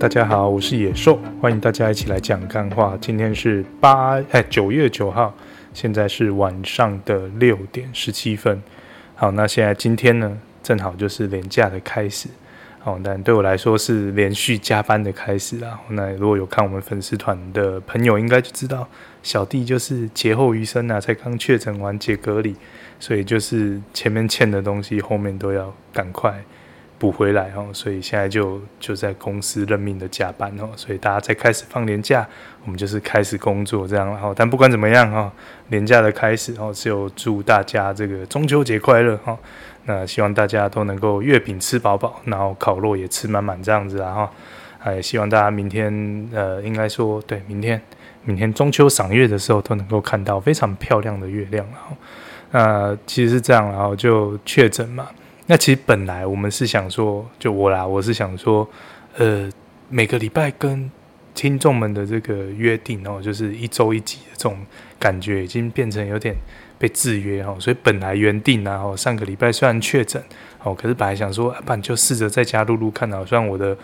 大家好，我是野兽，欢迎大家一起来讲干话。今天是八哎九月九号，现在是晚上的六点十七分。好，那现在今天呢，正好就是连假的开始。好，但对我来说是连续加班的开始啦。那如果有看我们粉丝团的朋友，应该就知道小弟就是劫后余生啊，才刚确诊完解隔离，所以就是前面欠的东西，后面都要赶快。补回来哦，所以现在就就在公司任命的加班哦，所以大家在开始放年假，我们就是开始工作这样，然后但不管怎么样哈，年假的开始哦，只有祝大家这个中秋节快乐哈，那希望大家都能够月饼吃饱饱，然后烤肉也吃满满这样子啊哈，还希望大家明天呃，应该说对，明天明天中秋赏月的时候都能够看到非常漂亮的月亮，然后那其实是这样，然后就确诊嘛。那其实本来我们是想说，就我啦，我是想说，呃，每个礼拜跟听众们的这个约定哦，就是一周一集的这种感觉，已经变成有点被制约哦。所以本来原定啊，哦，上个礼拜虽然确诊哦，可是本来想说，不然就试着在家录录看啊，虽然我的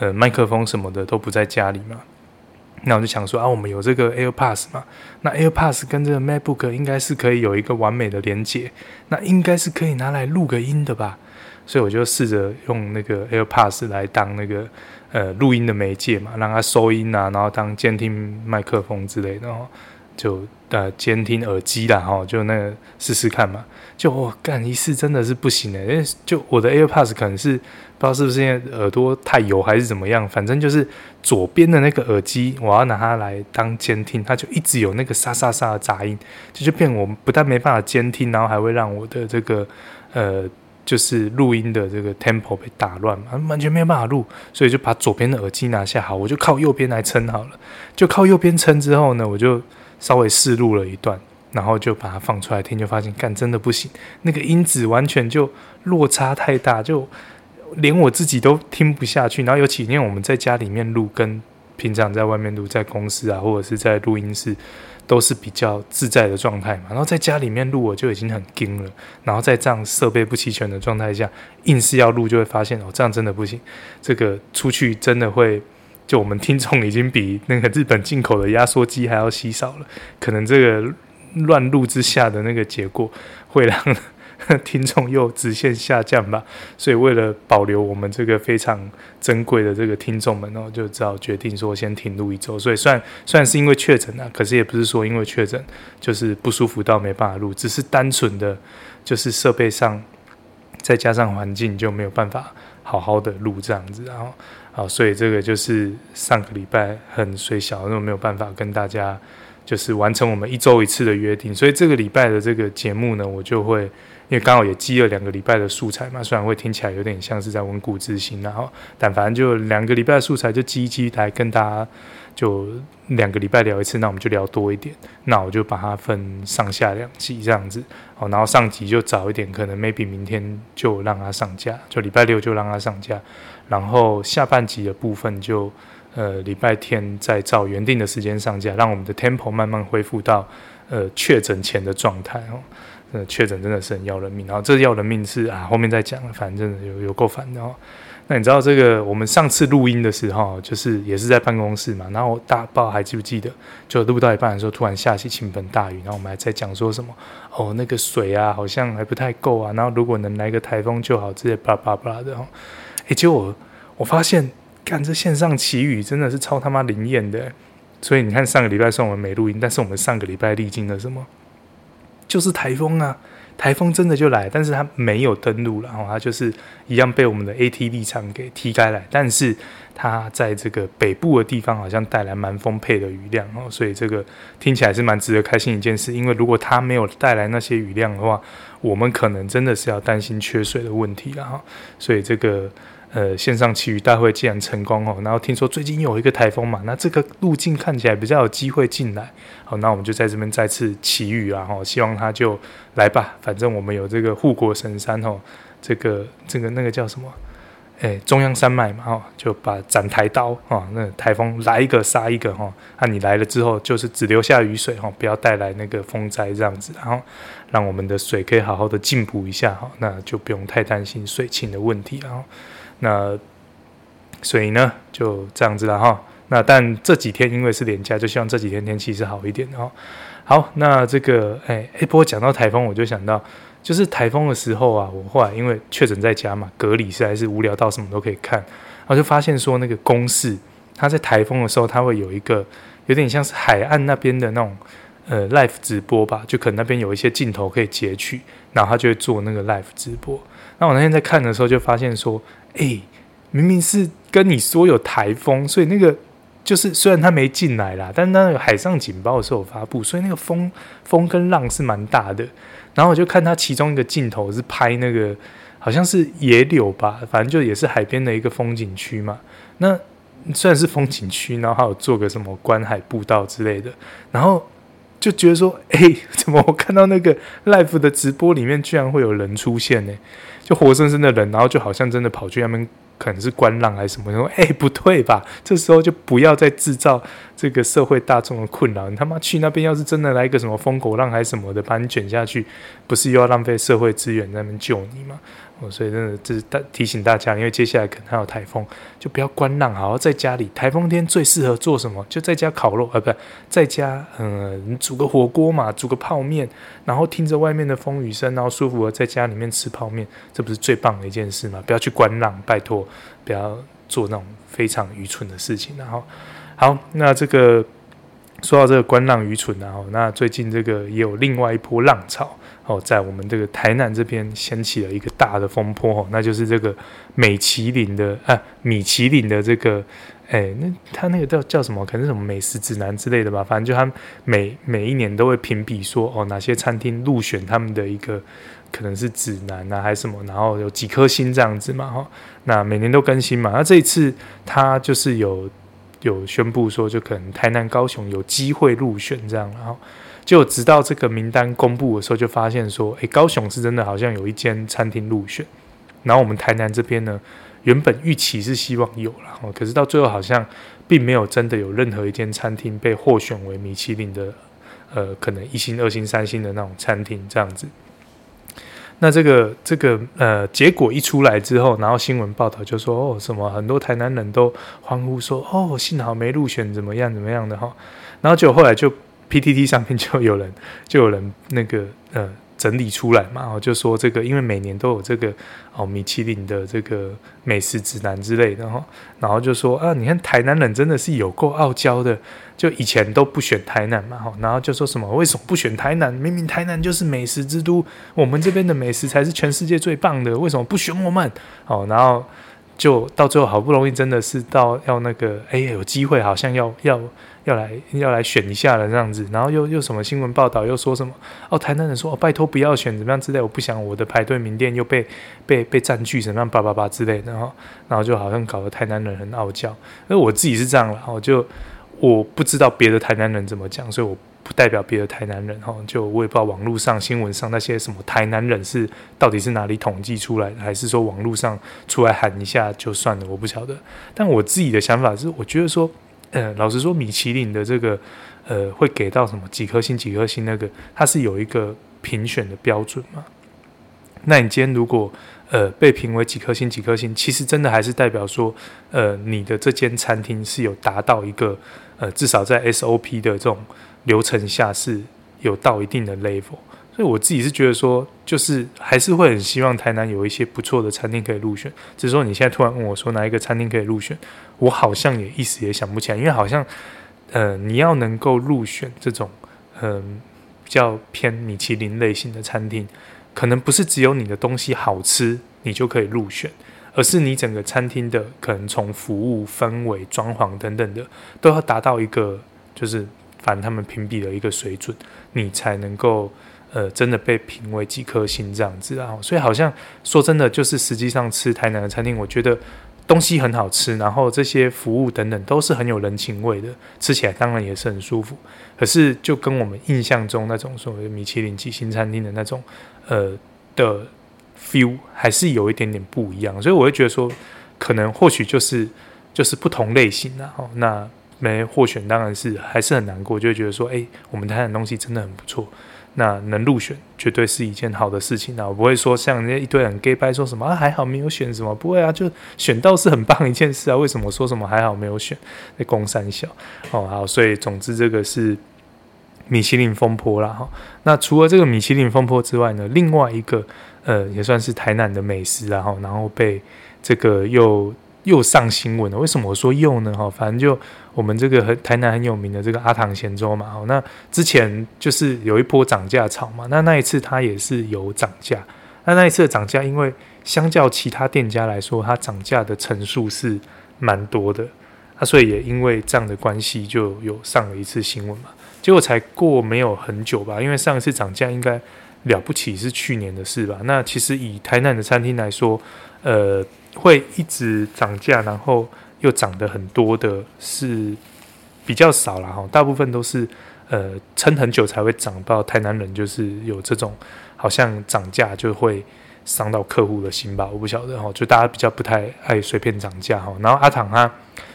呃麦克风什么的都不在家里嘛。那我就想说啊，我们有这个 AirPods 嘛，那 AirPods 跟这个 MacBook 应该是可以有一个完美的连接，那应该是可以拿来录个音的吧。所以我就试着用那个 AirPods 来当那个呃录音的媒介嘛，让它收音啊，然后当监听麦克风之类的，然后就呃监听耳机啦，哈，就那个试试看嘛。就我干一次真的是不行的，因为就我的 AirPods 可能是不知道是不是因为耳朵太油还是怎么样，反正就是左边的那个耳机，我要拿它来当监听，它就一直有那个沙沙沙的杂音，就就变我不但没办法监听，然后还会让我的这个呃。就是录音的这个 tempo 被打乱嘛，完全没有办法录，所以就把左边的耳机拿下，好，我就靠右边来撑好了。就靠右边撑之后呢，我就稍微试录了一段，然后就把它放出来听，就发现干真的不行，那个音质完全就落差太大，就连我自己都听不下去。然后尤其因为我们在家里面录，跟平常在外面录，在公司啊或者是在录音室。都是比较自在的状态嘛，然后在家里面录我就已经很惊了，然后在这样设备不齐全的状态下，硬是要录就会发现哦，这样真的不行，这个出去真的会，就我们听众已经比那个日本进口的压缩机还要稀少了，可能这个乱录之下的那个结果会让。听众又直线下降吧，所以为了保留我们这个非常珍贵的这个听众们哦，就只好决定说先停录一周。所以算算是因为确诊啊，可是也不是说因为确诊就是不舒服到没办法录，只是单纯的就是设备上再加上环境就没有办法好好的录这样子。然后啊，所以这个就是上个礼拜很水小，那么没有办法跟大家就是完成我们一周一次的约定。所以这个礼拜的这个节目呢，我就会。因为刚好也积了两个礼拜的素材嘛，虽然会听起来有点像是在温故知新，然后但反正就两个礼拜的素材就积一积来跟大家就两个礼拜聊一次，那我们就聊多一点，那我就把它分上下两集这样子，哦，然后上集就早一点，可能 maybe 明天就让它上架，就礼拜六就让它上架，然后下半集的部分就呃礼拜天再照原定的时间上架，让我们的 tempo 慢慢恢复到呃确诊前的状态哦。呃，确诊真的是很要人命，然后这要人命是啊，后面再讲，反正有有够烦的哦。那你知道这个，我们上次录音的时候，就是也是在办公室嘛，然后大不知道还记不记得，就录到一半的时候，突然下起倾盆大雨，然后我们还在讲说什么哦，那个水啊好像还不太够啊，然后如果能来个台风就好，这些巴拉巴拉的哦。诶，结果我发现，看这线上祈雨真的是超他妈灵验的，所以你看上个礼拜算我们没录音，但是我们上个礼拜历经了什么？就是台风啊，台风真的就来，但是它没有登陆了，然后它就是一样被我们的 AT 场给踢开来，但是它在这个北部的地方好像带来蛮丰沛的雨量哦，所以这个听起来是蛮值得开心一件事，因为如果它没有带来那些雨量的话，我们可能真的是要担心缺水的问题了哈，所以这个。呃，线上祈雨大会既然成功哦，然后听说最近有一个台风嘛，那这个路径看起来比较有机会进来，好，那我们就在这边再次祈雨啊，哈，希望他就来吧，反正我们有这个护国神山哦，这个这个那个叫什么？哎，中央山脉嘛，哈，就把斩台刀啊，那台风来一个杀一个哈，那你来了之后就是只留下雨水哈，不要带来那个风灾这样子，然后让我们的水可以好好的进补一下哈，那就不用太担心水情的问题，然后。那所以呢就这样子了哈。那但这几天因为是连假，就希望这几天天气是好一点的哈。好，那这个哎哎，不过讲到台风，我就想到，就是台风的时候啊，我后来因为确诊在家嘛，隔离实在是无聊到什么都可以看，然后就发现说那个公式，它在台风的时候，它会有一个有点像是海岸那边的那种呃 live 直播吧，就可能那边有一些镜头可以截取，然后他就会做那个 live 直播。那我那天在看的时候，就发现说，哎，明明是跟你说有台风，所以那个。就是虽然它没进来啦，但那个海上警报是有发布，所以那个风风跟浪是蛮大的。然后我就看它其中一个镜头是拍那个好像是野柳吧，反正就也是海边的一个风景区嘛。那虽然是风景区，然后还有做个什么观海步道之类的，然后就觉得说，哎、怎么我看到那个 live 的直播里面居然会有人出现呢？就活生生的人，然后就好像真的跑去那边。可能是观浪还是什么？说哎，不对吧？这时候就不要再制造这个社会大众的困扰。你他妈去那边，要是真的来一个什么风口浪还是什么的，把你卷下去，不是又要浪费社会资源在那边救你吗？所以真的这是大提醒大家，因为接下来可能还有台风，就不要观浪，好好在家里。台风天最适合做什么？就在家烤肉啊，不，在家嗯，煮个火锅嘛，煮个泡面，然后听着外面的风雨声，然后舒服的在家里面吃泡面，这不是最棒的一件事吗？不要去观浪，拜托，不要做那种非常愚蠢的事情。然后，好，那这个说到这个观浪愚蠢，然后那最近这个也有另外一波浪潮。哦，在我们这个台南这边掀起了一个大的风波哦，那就是这个美其林的啊，米其林的这个，哎，那他那个叫叫什么？可能是什么美食指南之类的吧。反正就他每每一年都会评比说，哦，哪些餐厅入选他们的一个可能是指南啊，还是什么，然后有几颗星这样子嘛。哈，那每年都更新嘛。那这一次他就是有有宣布说，就可能台南、高雄有机会入选这样，然后。就直到这个名单公布的时候，就发现说，诶，高雄是真的好像有一间餐厅入选，然后我们台南这边呢，原本预期是希望有了，哦，可是到最后好像并没有真的有任何一间餐厅被获选为米其林的，呃，可能一星、二星、三星的那种餐厅这样子。那这个这个呃结果一出来之后，然后新闻报道就说，哦，什么很多台南人都欢呼说，哦，幸好没入选，怎么样怎么样的哈，然后就后来就。PTT 上面就有人就有人那个呃整理出来嘛，然后就说这个因为每年都有这个哦米其林的这个美食指南之类的哈，然后就说啊，你看台南人真的是有够傲娇的，就以前都不选台南嘛哈，然后就说什么为什么不选台南？明明台南就是美食之都，我们这边的美食才是全世界最棒的，为什么不选我们？哦，然后就到最后好不容易真的是到要那个哎有机会，好像要要。要来要来选一下了这样子，然后又又什么新闻报道又说什么哦，台南人说哦，拜托不要选怎么样之类，我不想我的排队名店又被被被占据怎么样叭叭叭之类的，然后然后就好像搞得台南人很傲娇，因为我自己是这样了，我就我不知道别的台南人怎么讲，所以我不代表别的台南人哈，就我也不知道网络上新闻上那些什么台南人是到底是哪里统计出来的，还是说网络上出来喊一下就算了，我不晓得，但我自己的想法是，我觉得说。呃，老实说，米其林的这个，呃，会给到什么几颗星、几颗星？那个它是有一个评选的标准嘛？那你今天如果呃被评为几颗星、几颗星，其实真的还是代表说，呃，你的这间餐厅是有达到一个呃，至少在 SOP 的这种流程下是有到一定的 level。所以我自己是觉得说，就是还是会很希望台南有一些不错的餐厅可以入选。只是说你现在突然问我说哪一个餐厅可以入选，我好像也一时也想不起来，因为好像，呃，你要能够入选这种，嗯、比较偏米其林类型的餐厅，可能不是只有你的东西好吃你就可以入选，而是你整个餐厅的可能从服务、氛围、装潢等等的都要达到一个，就是反他们评比的一个水准，你才能够。呃，真的被评为几颗星这样子啊，所以好像说真的，就是实际上吃台南的餐厅，我觉得东西很好吃，然后这些服务等等都是很有人情味的，吃起来当然也是很舒服。可是就跟我们印象中那种所谓米其林几星餐厅的那种呃的 feel 还是有一点点不一样，所以我会觉得说，可能或许就是就是不同类型的哦。那没获选当然是还是很难过，就会觉得说，哎，我们台南东西真的很不错。那能入选绝对是一件好的事情啊！我不会说像那一堆人 gay 掰说什么啊，还好没有选什么，不会啊，就选到是很棒一件事啊。为什么说什么还好没有选？那公三小哦，好，所以总之这个是米其林风波啦哈。那除了这个米其林风波之外呢，另外一个呃也算是台南的美食啊哈，然后被这个又。又上新闻了，为什么我说又呢？哈，反正就我们这个很台南很有名的这个阿唐咸粥嘛，哈，那之前就是有一波涨价潮嘛，那那一次它也是有涨价，那那一次的涨价，因为相较其他店家来说，它涨价的层数是蛮多的，啊，所以也因为这样的关系，就有上了一次新闻嘛，结果才过没有很久吧，因为上一次涨价应该了不起是去年的事吧，那其实以台南的餐厅来说，呃。会一直涨价，然后又涨得很多的是比较少了哈，大部分都是呃撑很久才会涨到。台南人就是有这种好像涨价就会伤到客户的心吧，我不晓得哈，就大家比较不太爱随便涨价哈。然后阿唐他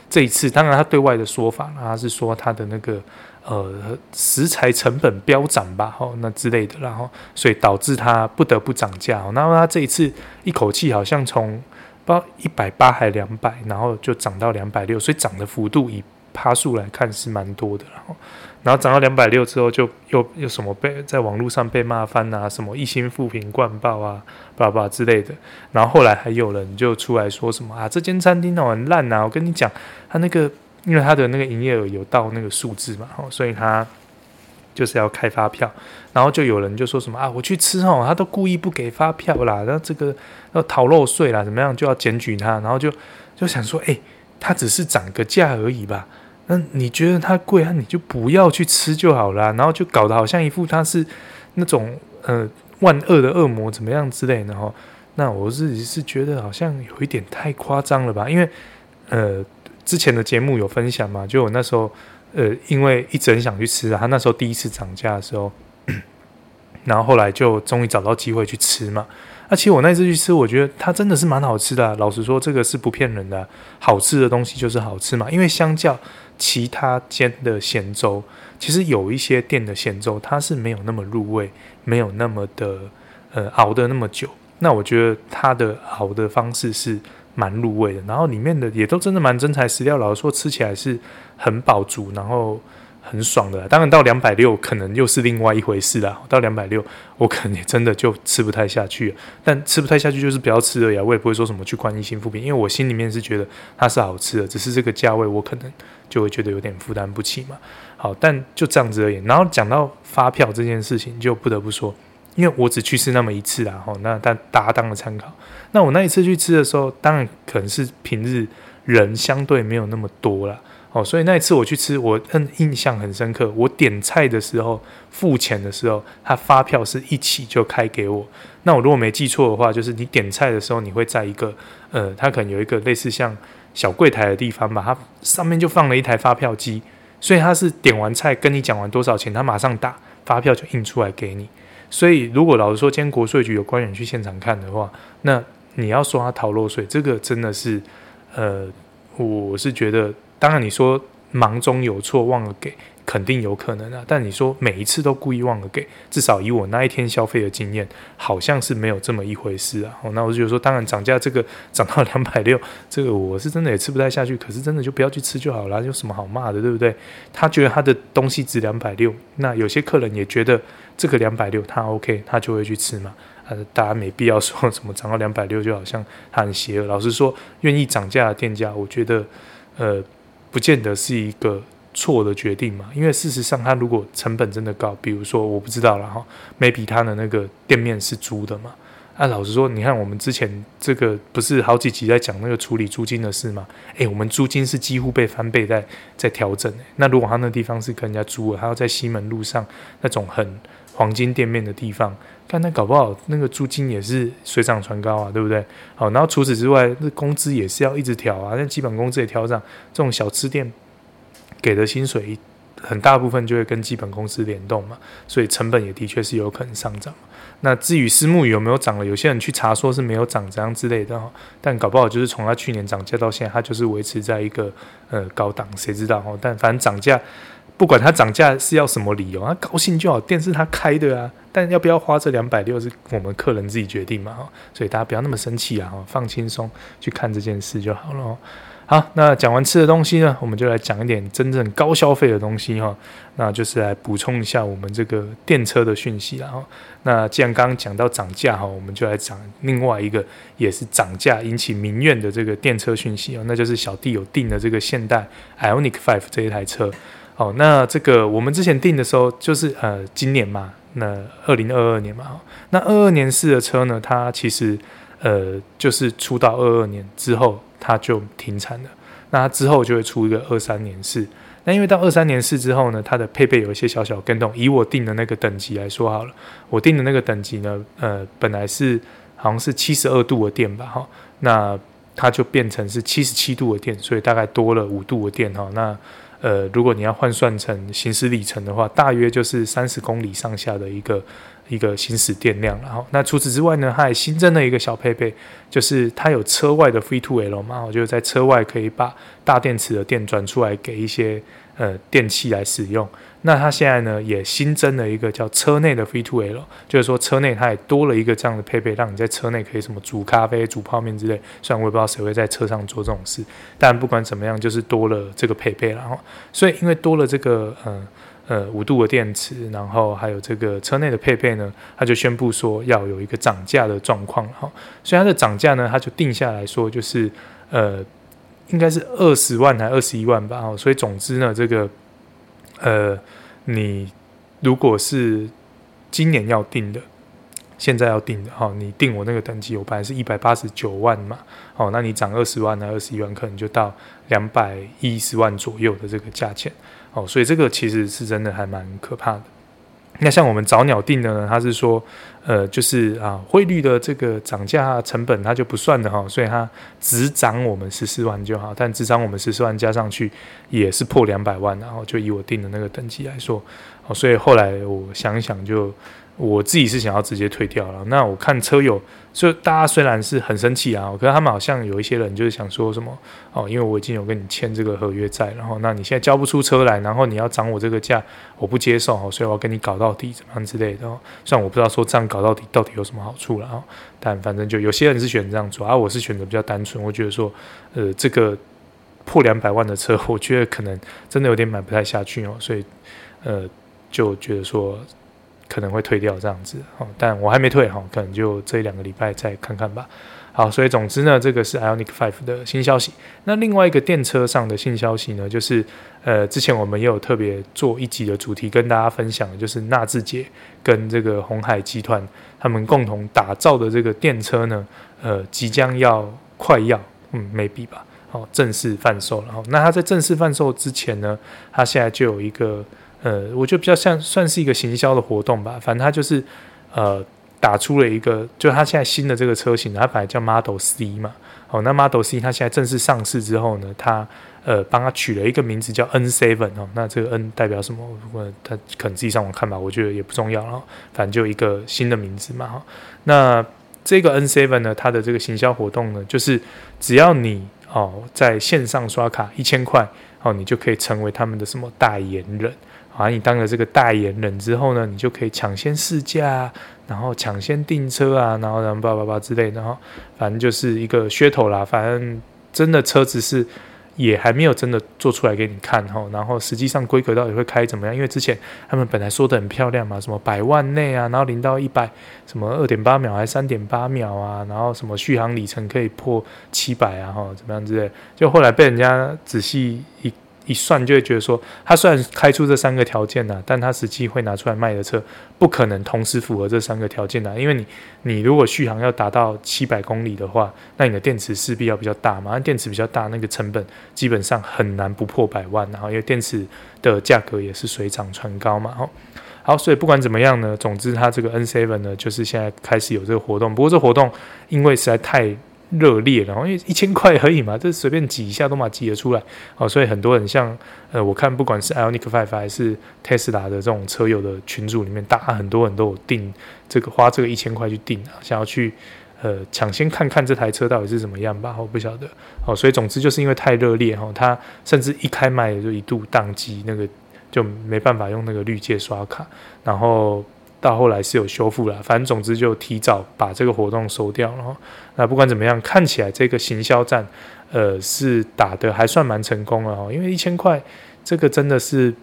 这一次，当然他对外的说法，他是说他的那个呃食材成本飙涨吧，哈那之类的，然后所以导致他不得不涨价。然后他这一次一口气好像从到一百八还两百，然后就涨到两百六，所以涨的幅度以趴数来看是蛮多的。然后，然后涨到两百六之后，就又又什么被在网络上被骂翻啊，什么一心扶贫灌爆啊，巴拉之类的。然后后来还有人就出来说什么啊，这间餐厅哦很烂啊，我跟你讲，他那个因为他的那个营业额有到那个数字嘛，所以他。就是要开发票，然后就有人就说什么啊，我去吃哦，他都故意不给发票啦，然后这个要逃漏税啦，怎么样就要检举他，然后就就想说，哎，他只是涨个价而已吧，那你觉得他贵啊，你就不要去吃就好啦，然后就搞得好像一副他是那种呃万恶的恶魔怎么样之类的哈，那我自己是觉得好像有一点太夸张了吧，因为呃之前的节目有分享嘛，就我那时候。呃，因为一直很想去吃啊，他那时候第一次涨价的时候，然后后来就终于找到机会去吃嘛。而且我那次去吃，我觉得它真的是蛮好吃的。老实说，这个是不骗人的，好吃的东西就是好吃嘛。因为相较其他间的咸粥，其实有一些店的咸粥它是没有那么入味，没有那么的呃熬得那么久。那我觉得它的熬的方式是。蛮入味的，然后里面的也都真的蛮真材实料，老实说吃起来是很饱足，然后很爽的。当然到两百六可能又是另外一回事啦。到两百六我可能也真的就吃不太下去，但吃不太下去就是不要吃了呀，我也不会说什么去灌一星负评，因为我心里面是觉得它是好吃的，只是这个价位我可能就会觉得有点负担不起嘛。好，但就这样子而已。然后讲到发票这件事情，就不得不说。因为我只去吃那么一次啦，吼，那但大家当了参考。那我那一次去吃的时候，当然可能是平日人相对没有那么多啦，哦，所以那一次我去吃，我印象很深刻。我点菜的时候，付钱的时候，他发票是一起就开给我。那我如果没记错的话，就是你点菜的时候，你会在一个呃，他可能有一个类似像小柜台的地方吧，它上面就放了一台发票机，所以他是点完菜跟你讲完多少钱，他马上打发票就印出来给你。所以，如果老实说，今天国税局有官员去现场看的话，那你要说他逃漏税，这个真的是，呃，我是觉得，当然你说忙中有错忘了给，肯定有可能啊。但你说每一次都故意忘了给，至少以我那一天消费的经验，好像是没有这么一回事啊。那我就说，当然涨价这个涨到两百六，这个我是真的也吃不太下去。可是真的就不要去吃就好了，有什么好骂的，对不对？他觉得他的东西值两百六，那有些客人也觉得。这个两百六，他 OK，他就会去吃嘛。呃，大家没必要说什么涨到两百六就好像他很邪恶。老实说，愿意涨价的店家，我觉得呃，不见得是一个错的决定嘛。因为事实上，他如果成本真的高，比如说我不知道了哈，maybe 他的那个店面是租的嘛。啊，老实说，你看我们之前这个不是好几集在讲那个处理租金的事吗？诶，我们租金是几乎被翻倍在在调整。那如果他那地方是跟人家租的，他要在西门路上那种很黄金店面的地方，看那搞不好那个租金也是水涨船高啊，对不对？好，然后除此之外，那工资也是要一直调啊，那基本工资也调涨。这种小吃店给的薪水很大部分就会跟基本工资联动嘛，所以成本也的确是有可能上涨。那至于私募有没有涨了？有些人去查说是没有涨，这样之类的。但搞不好就是从他去年涨价到现在，它就是维持在一个呃高档，谁知道？但反正涨价不管它涨价是要什么理由，他高兴就好，店是他开的啊。但要不要花这两百六是我们客人自己决定嘛，所以大家不要那么生气啊，放轻松去看这件事就好了。好，那讲完吃的东西呢，我们就来讲一点真正高消费的东西哈。那就是来补充一下我们这个电车的讯息了。那既然刚刚讲到涨价哈，我们就来讲另外一个也是涨价引起民怨的这个电车讯息哦，那就是小弟有订的这个现代 Ioniq 5这一台车。哦，那这个我们之前订的时候就是呃今年嘛，那二零二二年嘛。那二二年式的车呢，它其实呃就是出到二二年之后。它就停产了，那它之后就会出一个二三年式。那因为到二三年式之后呢，它的配备有一些小小更动。以我定的那个等级来说好了，我定的那个等级呢，呃，本来是好像是七十二度的电吧，哈，那它就变成是七十七度的电，所以大概多了五度的电，哈。那呃，如果你要换算成行驶里程的话，大约就是三十公里上下的一个。一个行驶电量，然后那除此之外呢，它还新增了一个小配备，就是它有车外的 Free2L 嘛，就是在车外可以把大电池的电转出来给一些呃电器来使用。那它现在呢也新增了一个叫车内的 Free2L，就是说车内它也多了一个这样的配备，让你在车内可以什么煮咖啡、煮泡面之类。虽然我也不知道谁会在车上做这种事，但不管怎么样，就是多了这个配备，然后所以因为多了这个。呃呃，五度的电池，然后还有这个车内的配备呢，它就宣布说要有一个涨价的状况哈，所以它的涨价呢，它就定下来说就是呃，应该是二十万还二十一万吧，所以总之呢，这个呃，你如果是今年要定的，现在要定的哈，你定我那个等级，我本来是一百八十九万嘛，哦，那你涨二十万呢二十一万，可能就到两百一十万左右的这个价钱。哦，所以这个其实是真的还蛮可怕的。那像我们早鸟定的呢，它是说，呃，就是啊，汇率的这个涨价成本它就不算的哈，所以它只涨我们十四万就好，但只涨我们十四万加上去也是破两百万，然后就以我定的那个等级来说，所以后来我想一想就。我自己是想要直接退掉了。那我看车友，就大家虽然是很生气啊，可是他们好像有一些人就是想说什么哦，因为我已经有跟你签这个合约在，然后那你现在交不出车来，然后你要涨我这个价，我不接受哦，所以我要跟你搞到底，怎么样之类的哦。虽然我不知道说这样搞到底到底有什么好处了哦，但反正就有些人是选这样做，而、我是选择比较单纯，我觉得说，呃，这个破两百万的车，我觉得可能真的有点买不太下去哦，所以呃，就觉得说。可能会退掉这样子，但我还没退哈，可能就这两个礼拜再看看吧。好，所以总之呢，这个是 Ioniq 5的新消息。那另外一个电车上的新消息呢，就是呃，之前我们也有特别做一集的主题跟大家分享，就是纳智捷跟这个鸿海集团他们共同打造的这个电车呢，呃，即将要快要嗯，maybe 吧，好，正式贩售了。然后，那它在正式贩售之前呢，它现在就有一个。呃，我觉得比较像算是一个行销的活动吧。反正他就是呃打出了一个，就他现在新的这个车型，它本来叫 Model C 嘛。哦，那 Model C 它现在正式上市之后呢，它呃帮它取了一个名字叫 N Seven 哦。那这个 N 代表什么？如果他可能自己上网看吧，我觉得也不重要。了反正就一个新的名字嘛。哈，那这个 N Seven 呢，它的这个行销活动呢，就是只要你哦在线上刷卡一千块，哦你就可以成为他们的什么代言人。啊，你当了这个代言人之后呢，你就可以抢先试驾，然后抢先订车啊，然后然后叭叭叭之类，然后反正就是一个噱头啦。反正真的车子是也还没有真的做出来给你看哈。然后实际上规格到底会开怎么样？因为之前他们本来说的很漂亮嘛，什么百万内啊，然后零到一百什么二点八秒还是三点八秒啊，然后什么续航里程可以破七百啊，哈，怎么样之类，就后来被人家仔细一。一算就会觉得说，他虽然开出这三个条件呢，但他实际会拿出来卖的车，不可能同时符合这三个条件的。因为你，你如果续航要达到七百公里的话，那你的电池势必要比较大嘛。电池比较大，那个成本基本上很难不破百万。然后，因为电池的价格也是水涨船高嘛。好，好，所以不管怎么样呢，总之它这个 N7 呢，就是现在开始有这个活动。不过这活动因为实在太热烈，然后因为一千块而已嘛，这随便挤一下都嘛挤得出来，哦，所以很多人像呃，我看不管是 Ioniq 5还是 Tesla 的这种车友的群组里面，大家很多人都有订这个花这个一千块去订啊，想要去呃抢先看看这台车到底是怎么样吧，我不晓得，哦，所以总之就是因为太热烈哈，它甚至一开卖就一度宕机，那个就没办法用那个绿界刷卡，然后到后来是有修复了，反正总之就提早把这个活动收掉了。那不管怎么样，看起来这个行销战，呃，是打得还算蛮成功了哈，因为一千块这个真的是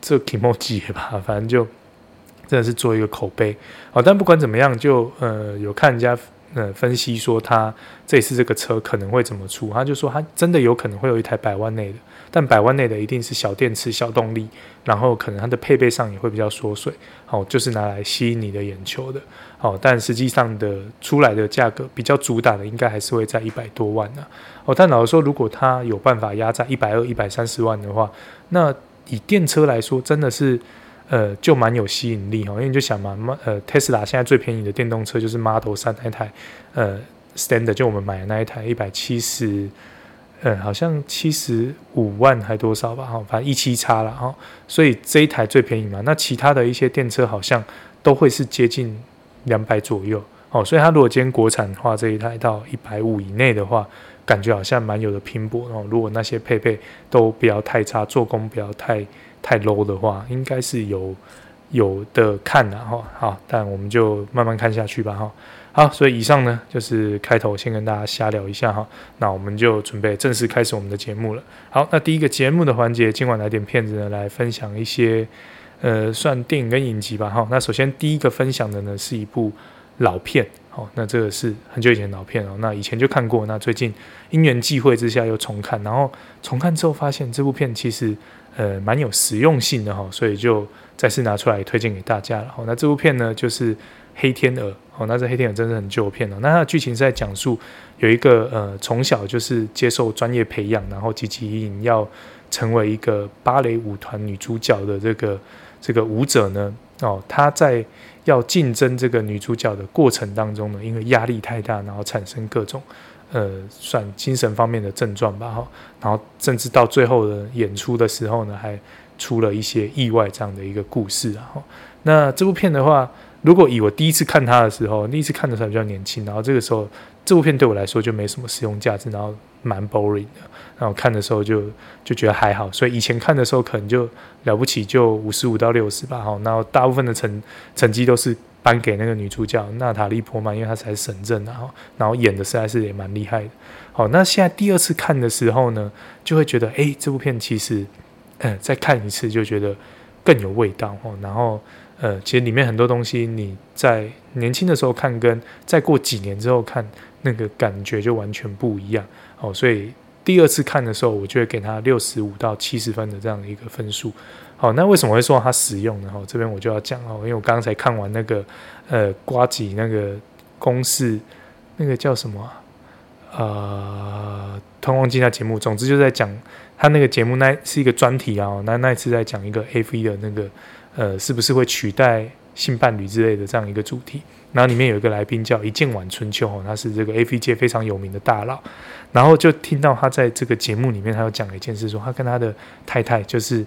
这 Kimo 几吧，反正就真的是做一个口碑。好，但不管怎么样，就呃有看人家。呃，分析说他这次这个车可能会怎么出，他就说他真的有可能会有一台百万内的，但百万内的一定是小电池、小动力，然后可能它的配备上也会比较缩水，好，就是拿来吸引你的眼球的，好，但实际上的出来的价格比较主打的应该还是会在一百多万呢，哦，但老实说，如果它有办法压在一百二、一百三十万的话，那以电车来说，真的是。呃，就蛮有吸引力哈，因为你就想嘛，呃，Tesla 现在最便宜的电动车就是 Model 三那台，呃，Standard 就我们买的那一台一百七十，呃，好像七十五万还多少吧，哈，反正一七差了哈，所以这一台最便宜嘛，那其他的一些电车好像都会是接近两百左右，哦，所以它如果今天国产化这一台到一百五以内的话，感觉好像蛮有的拼搏哦，如果那些配备都不要太差，做工不要太。太 low 的话，应该是有有的看的哈。好，但我们就慢慢看下去吧哈。好，所以以上呢就是开头，先跟大家瞎聊一下哈。那我们就准备正式开始我们的节目了。好，那第一个节目的环节，今晚来点片子呢，来分享一些呃，算电影跟影集吧哈。那首先第一个分享的呢是一部老片，好，那这个是很久以前的老片哦。那以前就看过，那最近因缘际会之下又重看，然后重看之后发现这部片其实。呃，蛮有实用性的哈，所以就再次拿出来推荐给大家了。好，那这部片呢，就是《黑天鹅》。哦，那这《黑天鹅》真是很旧片了。那它的剧情是在讲述有一个呃，从小就是接受专业培养，然后积极引要成为一个芭蕾舞团女主角的这个这个舞者呢。哦，她在要竞争这个女主角的过程当中呢，因为压力太大，然后产生各种。呃，算精神方面的症状吧，哈，然后甚至到最后的演出的时候呢，还出了一些意外这样的一个故事啊。那这部片的话，如果以我第一次看它的时候，第一次看的时候比较年轻，然后这个时候这部片对我来说就没什么实用价值，然后蛮 boring 的，然后看的时候就就觉得还好，所以以前看的时候可能就了不起就五十五到六十吧，哈，然后大部分的成成绩都是。颁给那个女主角娜塔莉波曼，因为她才是神正，然后然后演的实在是也蛮厉害的。好，那现在第二次看的时候呢，就会觉得，哎，这部片其实，呃，再看一次就觉得更有味道哦。然后，呃，其实里面很多东西你在年轻的时候看，跟再过几年之后看，那个感觉就完全不一样。哦，所以第二次看的时候，我就会给他六十五到七十分的这样的一个分数。好，那为什么会说它实用呢？哦，这边我就要讲哦，因为我刚才看完那个呃瓜吉那个公式，那个叫什么呃，突然忘记那节目。总之就在讲他那个节目，那是一个专题啊。那那一次在讲一个 AV 的那个呃，是不是会取代性伴侣之类的这样一个主题。然后里面有一个来宾叫一见晚春秋哦，他是这个 AV 界非常有名的大佬。然后就听到他在这个节目里面，他有讲了一件事，说他跟他的太太就是。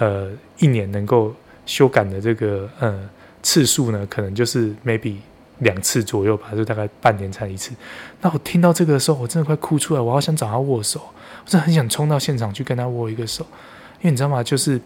呃，一年能够修改的这个呃次数呢，可能就是 maybe 两次左右吧，就大概半年才一次。那我听到这个的时候，我真的快哭出来，我好想找他握手，我真的很想冲到现场去跟他握一个手，因为你知道吗？就是，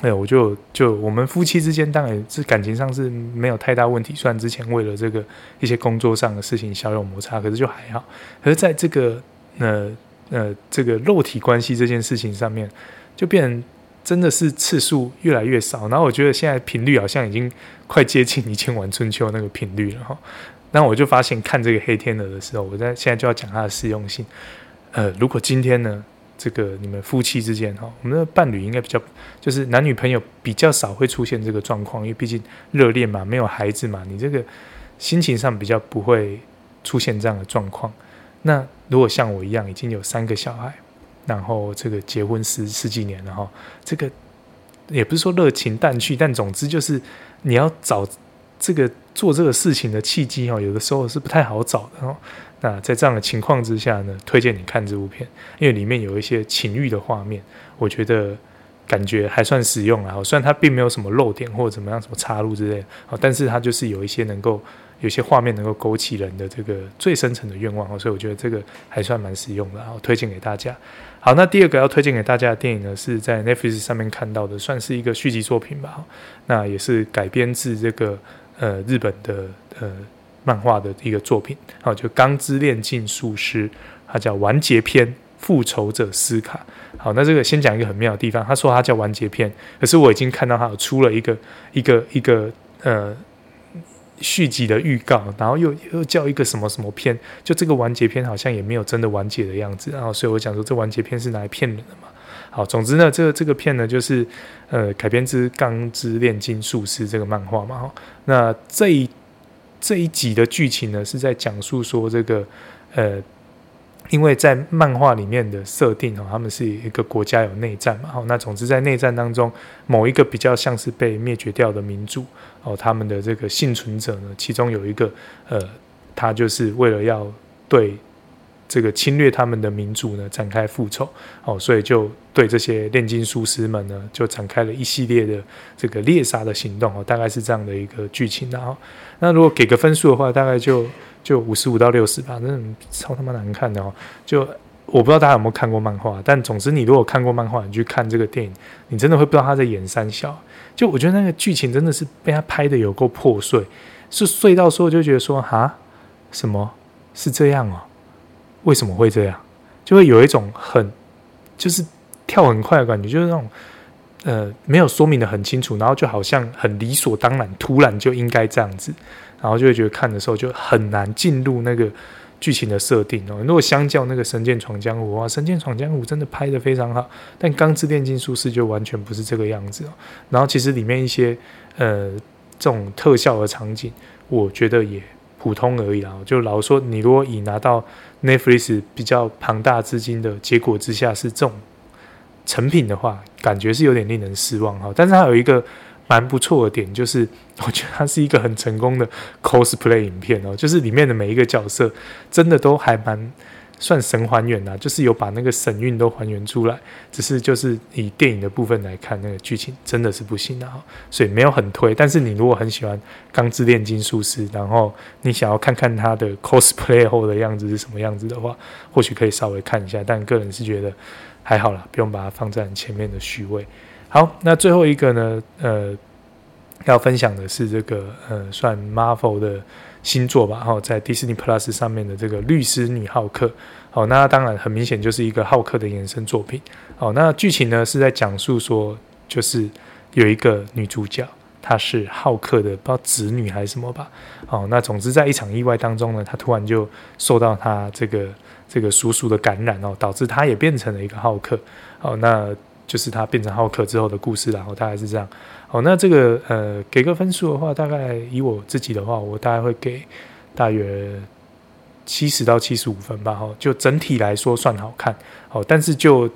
哎，我就就我们夫妻之间当然是感情上是没有太大问题，虽然之前为了这个一些工作上的事情小有摩擦，可是就还好。可是在这个呃呃这个肉体关系这件事情上面，就变。真的是次数越来越少，然后我觉得现在频率好像已经快接近以前玩春秋那个频率了哈。那我就发现看这个黑天鹅的时候，我在现在就要讲它的适用性。呃，如果今天呢，这个你们夫妻之间哈，我们的伴侣应该比较，就是男女朋友比较少会出现这个状况，因为毕竟热恋嘛，没有孩子嘛，你这个心情上比较不会出现这样的状况。那如果像我一样已经有三个小孩。然后这个结婚十十几年了哈，这个也不是说热情淡去，但总之就是你要找这个做这个事情的契机哈，有的时候是不太好找的哦。那在这样的情况之下呢，推荐你看这部片，因为里面有一些情欲的画面，我觉得感觉还算实用啊。虽然它并没有什么漏点或者怎么样，什么插入之类的，但是它就是有一些能够有些画面能够勾起人的这个最深层的愿望，所以我觉得这个还算蛮实用的，然后推荐给大家。好，那第二个要推荐给大家的电影呢，是在 Netflix 上面看到的，算是一个续集作品吧。那也是改编自这个呃日本的呃漫画的一个作品，好，就《钢之炼金术师》，它叫完结篇，复仇者斯卡。好，那这个先讲一个很妙的地方，他说它叫完结篇，可是我已经看到它有出了一个一个一个呃。续集的预告，然后又又叫一个什么什么片，就这个完结篇好像也没有真的完结的样子，然后所以我讲说这完结篇是拿来骗人的嘛。好，总之呢，这个这个片呢就是呃改编自《钢之炼金术师》这个漫画嘛。哈，那这一这一集的剧情呢是在讲述说这个呃。因为在漫画里面的设定哦，他们是一个国家有内战嘛，好，那总之在内战当中，某一个比较像是被灭绝掉的民族哦，他们的这个幸存者呢，其中有一个呃，他就是为了要对这个侵略他们的民族呢展开复仇哦，所以就对这些炼金术师们呢就展开了一系列的这个猎杀的行动哦，大概是这样的一个剧情，然后那如果给个分数的话，大概就。就五十五到六十吧，真的超他妈难看的哦！就我不知道大家有没有看过漫画，但总之你如果看过漫画，你去看这个电影，你真的会不知道他在演三小。就我觉得那个剧情真的是被他拍的有够破碎，是碎到说就觉得说哈，什么是这样哦？为什么会这样？就会有一种很就是跳很快的感觉，就是那种呃没有说明的很清楚，然后就好像很理所当然，突然就应该这样子。然后就会觉得看的时候就很难进入那个剧情的设定哦。如果相较那个《神剑闯江湖》啊，《神剑闯江湖》真的拍的非常好，但《钢之炼金术师》就完全不是这个样子哦。然后其实里面一些呃这种特效的场景，我觉得也普通而已啊。就老说，你如果以拿到 Netflix 比较庞大资金的结果之下是这种成品的话，感觉是有点令人失望哈。但是它有一个。蛮不错的点就是，我觉得它是一个很成功的 cosplay 影片哦，就是里面的每一个角色真的都还蛮算神还原呐，就是有把那个神韵都还原出来。只是就是以电影的部分来看，那个剧情真的是不行啊，所以没有很推。但是你如果很喜欢《钢之炼金术师》，然后你想要看看他的 cosplay 后的样子是什么样子的话，或许可以稍微看一下。但个人是觉得还好啦，不用把它放在前面的序位。好，那最后一个呢？呃，要分享的是这个呃，算 Marvel 的新作吧。哈，在 Disney Plus 上面的这个《律师女浩克》。好，那当然很明显就是一个浩克的衍生作品。好，那剧情呢是在讲述说，就是有一个女主角，她是浩克的不知道子女还是什么吧。哦，那总之在一场意外当中呢，她突然就受到她这个这个叔叔的感染哦，导致她也变成了一个浩克。哦，那。就是她变成浩克之后的故事，然后大概是这样。好，那这个呃，给个分数的话，大概以我自己的话，我大概会给大约七十到七十五分吧。哈，就整体来说算好看。好，但是就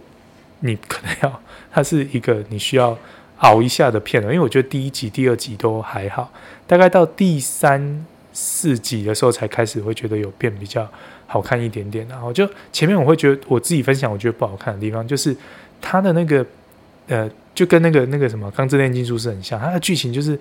你可能要，它是一个你需要熬一下的片了，因为我觉得第一集、第二集都还好，大概到第三四集的时候才开始会觉得有变比较好看一点点。然后就前面我会觉得我自己分享，我觉得不好看的地方就是。它的那个，呃，就跟那个那个什么《钢之炼金术师》很像，他的剧情就是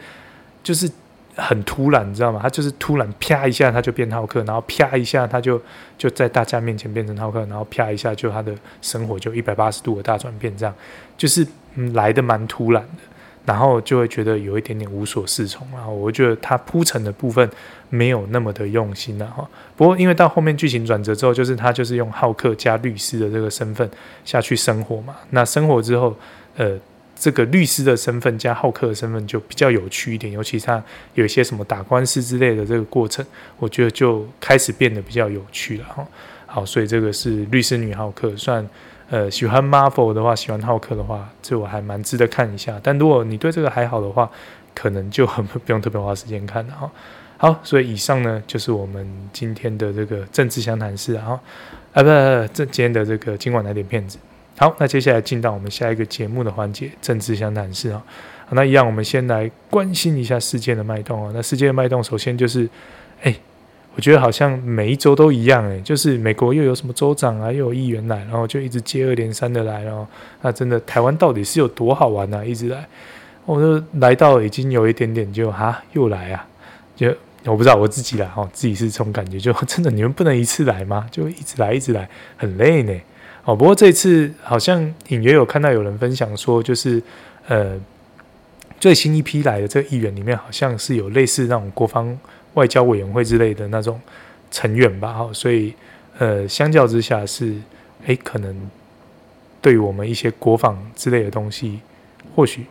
就是很突然，你知道吗？他就是突然啪一下他就变浩克，然后啪一下他就就在大家面前变成浩克，然后啪一下就他的生活就一百八十度的大转变，这样就是嗯来得蛮突然的，然后就会觉得有一点点无所适从，然后我觉得他铺陈的部分没有那么的用心了哈。不过因为到后面剧情转折之后，就是他就是用浩克加律师的这个身份下去生活嘛。那生活之后，呃，这个律师的身份加浩克的身份就比较有趣一点，尤其他有一些什么打官司之类的这个过程，我觉得就开始变得比较有趣了哈。好，所以这个是律师女浩克，算呃喜欢 Marvel 的话，喜欢浩克的话，这我还蛮值得看一下。但如果你对这个还好的话，可能就很 不用特别花时间看了哈。好，所以以上呢就是我们今天的这个政治相谈室啊，啊不，这今天的这个今晚来点片子。好，那接下来进到我们下一个节目的环节，政治相谈室啊。那一样，我们先来关心一下世界的脉动啊。那世界的脉动，首先就是，哎，我觉得好像每一周都一样，诶，就是美国又有什么州长啊，又有议员来，然后就一直接二连三的来，然后那真的台湾到底是有多好玩呢、啊？一直来，我就来到已经有一点点就哈又来啊，就我不知道我自己来哦，自己是这种感觉，就 真的你们不能一次来吗？就一直来一直来，很累呢。哦，不过这次好像隐约有看到有人分享说，就是呃最新一批来的这个议员里面，好像是有类似那种国防。外交委员会之类的那种成员吧，哈，所以呃，相较之下是，诶，可能对于我们一些国防之类的东西，或许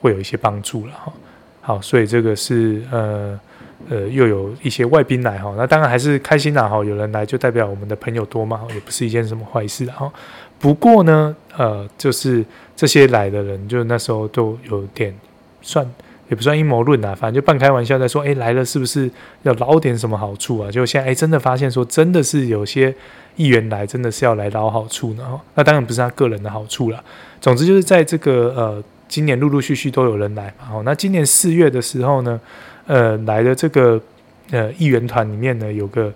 会有一些帮助了，哈。好，所以这个是呃呃，又有一些外宾来，哈，那当然还是开心啦，哈，有人来就代表我们的朋友多嘛，也不是一件什么坏事，哈。不过呢，呃，就是这些来的人，就那时候都有点算。也不算阴谋论啊，反正就半开玩笑在说，哎，来了是不是要捞点什么好处啊？就现在，哎，真的发现说，真的是有些议员来，真的是要来捞好处呢哈。那当然不是他个人的好处啦。总之就是在这个呃，今年陆陆续续都有人来嘛。哦，那今年四月的时候呢，呃，来的这个呃议员团里面呢，有个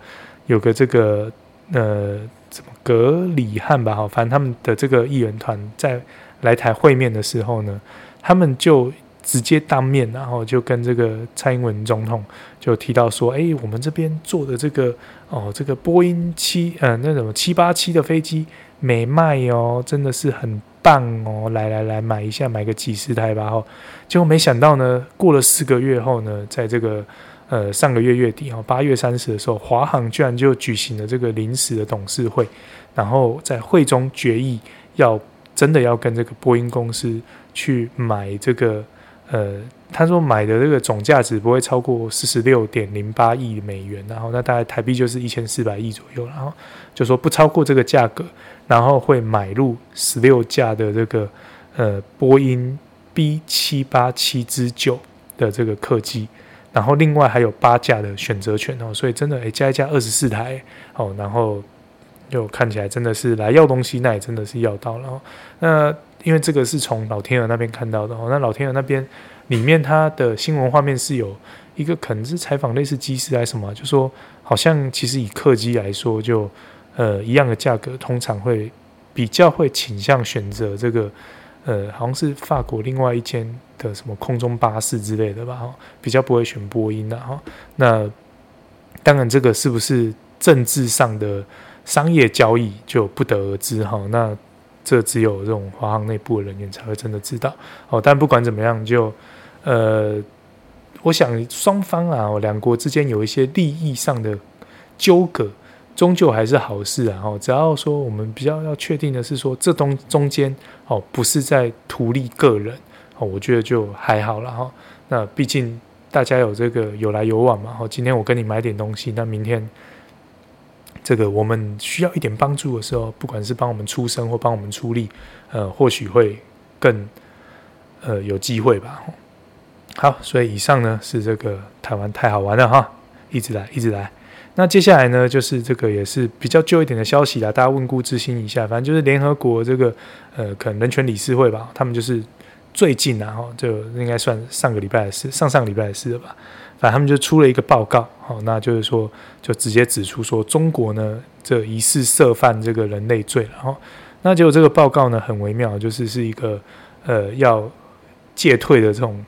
有个这个呃，怎么格里汉吧？哈，反正他们的这个议员团在来台会面的时候呢，他们就。直接当面，然后就跟这个蔡英文总统就提到说：“哎，我们这边做的这个哦，这个波音七呃那种七八七的飞机没卖哦，真的是很棒哦，来来来买一下，买个几十台吧。”哦，结果没想到呢，过了四个月后呢，在这个呃上个月月底哦，八月三十的时候，华航居然就举行了这个临时的董事会，然后在会中决议要真的要跟这个波音公司去买这个。呃，他说买的这个总价值不会超过四十六点零八亿美元，然后那大概台币就是一千四百亿左右，然后就说不超过这个价格，然后会买入十六架的这个呃波音 B 七八七之九的这个客机，然后另外还有八架的选择权哦，所以真的诶，加一加二十四台哦，然后又看起来真的是来要东西，那也真的是要到了，然后那。因为这个是从老天鹅那边看到的哦，那老天鹅那边里面它的新闻画面是有一个可能是采访类似机师还是什么，就说好像其实以客机来说，就呃一样的价格，通常会比较会倾向选择这个呃好像是法国另外一间的什么空中巴士之类的吧哈，比较不会选波音的哈。那当然这个是不是政治上的商业交易就不得而知哈。那这只有这种华航内部的人员才会真的知道哦。但不管怎么样，就呃，我想双方啊，两国之间有一些利益上的纠葛，终究还是好事啊。哦，只要说我们比较要确定的是说，这东中间哦，不是在图利个人哦，我觉得就还好了哈。那毕竟大家有这个有来有往嘛。哦，今天我跟你买点东西，那明天。这个我们需要一点帮助的时候，不管是帮我们出声或帮我们出力，呃，或许会更呃有机会吧。好，所以以上呢是这个台湾太好玩了哈，一直来一直来。那接下来呢就是这个也是比较旧一点的消息啦，大家问故知新一下。反正就是联合国这个呃可能人权理事会吧，他们就是最近啊哈，就应该算上个礼拜的事，上上礼拜的事了吧。反正他们就出了一个报告，好，那就是说，就直接指出说，中国呢，这疑似涉犯这个人类罪了，哈。那结果这个报告呢，很微妙，就是是一个呃要戒退的这种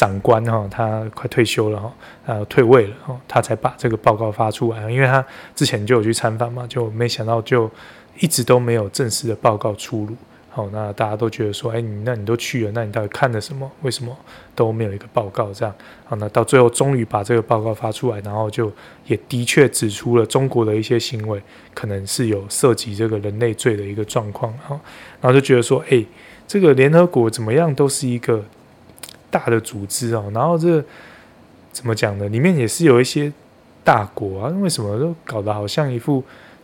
长官哈，他快退休了哈，呃退位了哈，他才把这个报告发出来，因为他之前就有去参访嘛，就没想到就一直都没有正式的报告出炉。好，那大家都觉得说，哎，你那你都去了，那你到底看了什么？为什么都没有一个报告？这样，好，那到最后终于把这个报告发出来，然后就也的确指出了中国的一些行为可能是有涉及这个人类罪的一个状况。哈，然后就觉得说，哎，这个联合国怎么样都是一个大的组织哦，然后这怎么讲呢？里面也是有一些大国啊，为什么都搞得好像一副？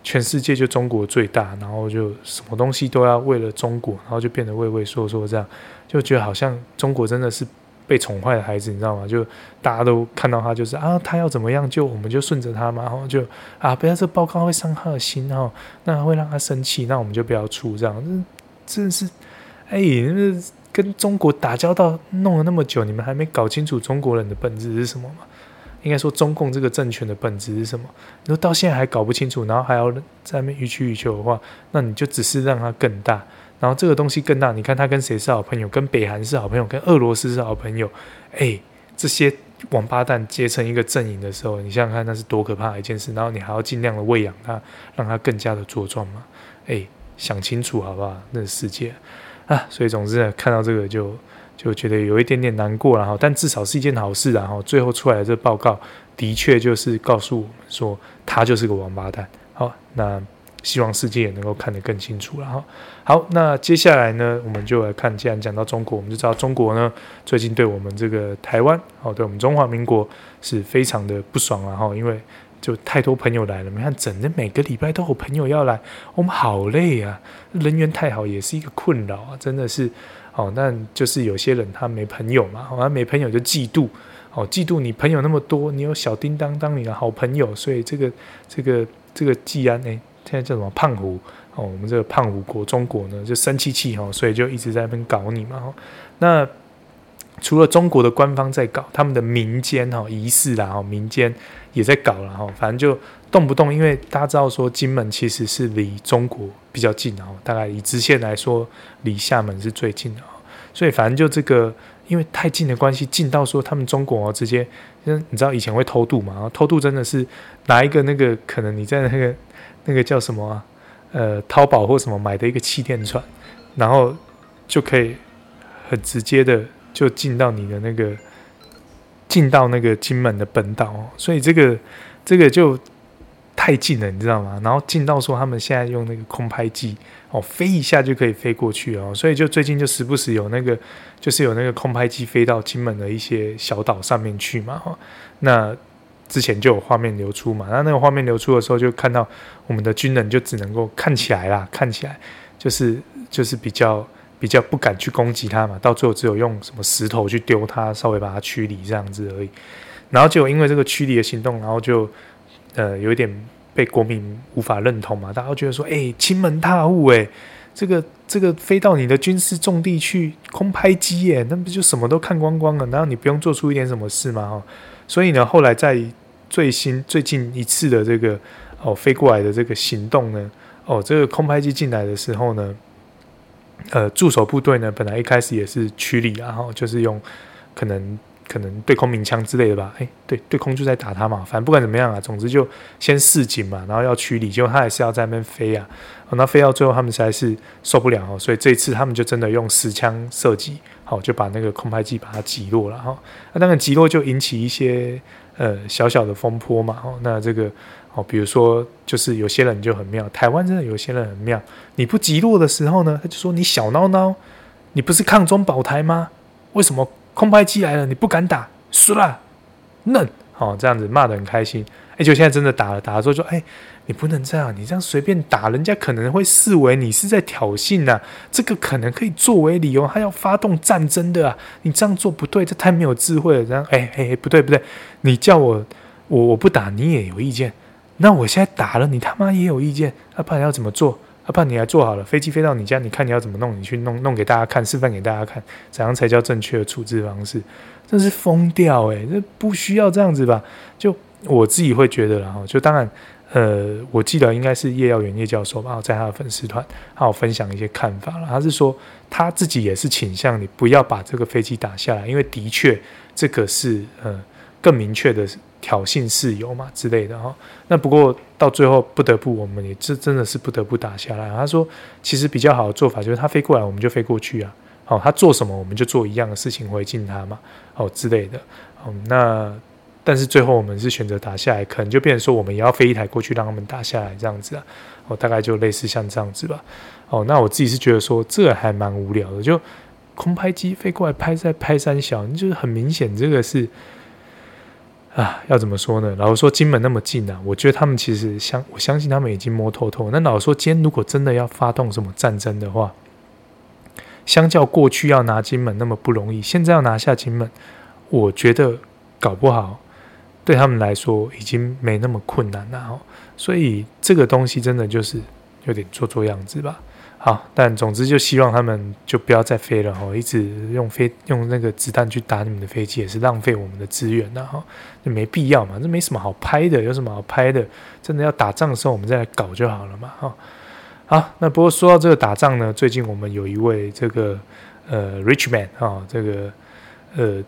全世界就中国最大，然后就什么东西都要为了中国，然后就变得畏畏缩缩这样，就觉得好像中国真的是被宠坏的孩子，你知道吗？就大家都看到他就是啊，他要怎么样就我们就顺着他嘛，然后就啊，不要这报告会伤他的心哈，那会让他生气，那我们就不要出这样，这真是哎，那跟中国打交道弄了那么久，你们还没搞清楚中国人的本质是什么吗？应该说中共这个政权的本质是什么？你说到现在还搞不清楚，然后还要在那边予取予求的话，那你就只是让它更大。然后这个东西更大，你看他跟谁是好朋友？跟北韩是好朋友，跟俄罗斯是好朋友。哎，这些王八蛋结成一个阵营的时候，你想想看，那是多可怕的一件事。然后你还要尽量的喂养它，让它更加的茁壮嘛？哎，想清楚好不好？那个世界啊，所以总之呢，看到这个就就觉得有一点点难过了哈。但至少是一件好事，然后最后出来的这个报告的确就是告诉我们说，他就是个王八蛋。好，那。希望世界也能够看得更清楚了哈。好，那接下来呢，我们就来看，既然讲到中国，我们就知道中国呢最近对我们这个台湾，哦，对我们中华民国是非常的不爽了哈，因为就太多朋友来了，你看整的每个礼拜都有朋友要来，我们好累啊，人缘太好也是一个困扰啊，真的是哦。那就是有些人他没朋友嘛，好像没朋友就嫉妒，哦，嫉妒你朋友那么多，你有小叮当当你的好朋友，所以这个这个这个既然呢。现在叫什么胖虎哦？我们这个胖虎国中国呢，就生气气哦，所以就一直在那边搞你嘛。那除了中国的官方在搞，他们的民间哈仪式啦，哈民间也在搞了哈。反正就动不动，因为大家知道说金门其实是离中国比较近哦，大概以直线来说，离厦门是最近的哦。所以反正就这个，因为太近的关系，近到说他们中国哦直接，因为你知道以前会偷渡嘛，然后偷渡真的是拿一个那个可能你在那个。那个叫什么啊？呃，淘宝或什么买的一个气垫船，然后就可以很直接的就进到你的那个进到那个金门的本岛哦，所以这个这个就太近了，你知道吗？然后近到说他们现在用那个空拍机哦，飞一下就可以飞过去哦，所以就最近就时不时有那个就是有那个空拍机飞到金门的一些小岛上面去嘛，哈，那。之前就有画面流出嘛，那那个画面流出的时候，就看到我们的军人就只能够看起来啦，看起来就是就是比较比较不敢去攻击他嘛，到最后只有用什么石头去丢他，稍微把他驱离这样子而已。然后就因为这个驱离的行动，然后就呃有一点被国民无法认同嘛，大家觉得说，哎、欸，侵门踏户，哎，这个这个飞到你的军事重地去空拍机，哎，那不就什么都看光光了？然后你不用做出一点什么事吗？哈。所以呢，后来在最新最近一次的这个哦飞过来的这个行动呢，哦这个空拍机进来的时候呢，呃驻守部队呢本来一开始也是驱离，然后就是用可能可能对空鸣枪之类的吧，哎对对空就在打他嘛，反正不管怎么样啊，总之就先示警嘛，然后要驱离，结果他还是要在那边飞啊，那飞到最后他们实在是受不了，所以这一次他们就真的用实枪射击。好，就把那个空拍机把它击落了哈。那当然击落就引起一些呃小小的风波嘛。哦，那这个哦，比如说就是有些人就很妙，台湾真的有些人很妙。你不急落的时候呢，他就说你小孬孬，你不是抗中保台吗？为什么空拍机来了你不敢打？输了，嫩。哦，这样子骂得很开心。哎，就现在真的打了，打了之后说哎。你不能这样，你这样随便打人家，可能会视为你是在挑衅呐、啊。这个可能可以作为理由，他要发动战争的啊。你这样做不对，这太没有智慧了。这样，哎哎，不对不对，你叫我我我不打，你也有意见。那我现在打了，你他妈也有意见。阿、啊、爸你要怎么做？阿、啊、爸你还做好了，飞机飞到你家，你看你要怎么弄？你去弄弄给大家看，示范给大家看，怎样才叫正确的处置方式？真是疯掉哎！这不需要这样子吧？就我自己会觉得，然后就当然。呃，我记得应该是叶耀元叶教授吧，在他的粉丝团，他有分享一些看法了。他是说他自己也是倾向你不要把这个飞机打下来，因为的确这个是呃更明确的挑衅事由嘛之类的哈。那不过到最后不得不，我们也这真的是不得不打下来。他说其实比较好的做法就是他飞过来，我们就飞过去啊。好，他做什么我们就做一样的事情回敬他嘛，哦之类的。哦，那。但是最后我们是选择打下来，可能就变成说我们也要飞一台过去让他们打下来这样子啊，哦，大概就类似像这样子吧。哦，那我自己是觉得说这还蛮无聊的，就空拍机飞过来拍在拍三小，就是很明显这个是啊，要怎么说呢？老实说金门那么近啊，我觉得他们其实相我相信他们已经摸透透。那老实说今天如果真的要发动什么战争的话，相较过去要拿金门那么不容易，现在要拿下金门，我觉得搞不好。对他们来说已经没那么困难了，所以这个东西真的就是有点做做样子吧。好，但总之就希望他们就不要再飞了哈，一直用飞用那个子弹去打你们的飞机，也是浪费我们的资源呐哈，就没必要嘛，这没什么好拍的，有什么好拍的？真的要打仗的时候，我们再来搞就好了嘛哈。好，那不过说到这个打仗呢，最近我们有一位这个呃 rich man 啊，这个呃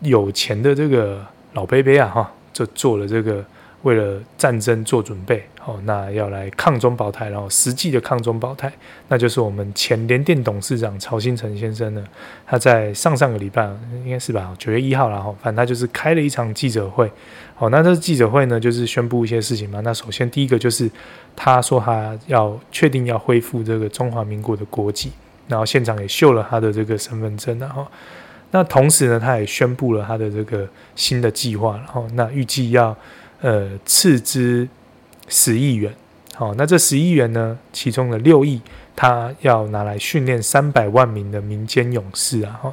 有钱的这个老伯伯啊哈，就做了这个。为了战争做准备，哦，那要来抗中保台，然后实际的抗中保台，那就是我们前联电董事长曹兴诚先生呢。他在上上个礼拜，应该是吧，九月一号，然后反正他就是开了一场记者会，哦，那这记者会呢，就是宣布一些事情嘛。那首先第一个就是他说他要确定要恢复这个中华民国的国籍，然后现场也秀了他的这个身份证，然后那同时呢，他也宣布了他的这个新的计划，然后那预计要。呃，斥资十亿元，好，那这十亿元呢，其中的六亿，他要拿来训练三百万名的民间勇士啊，哈，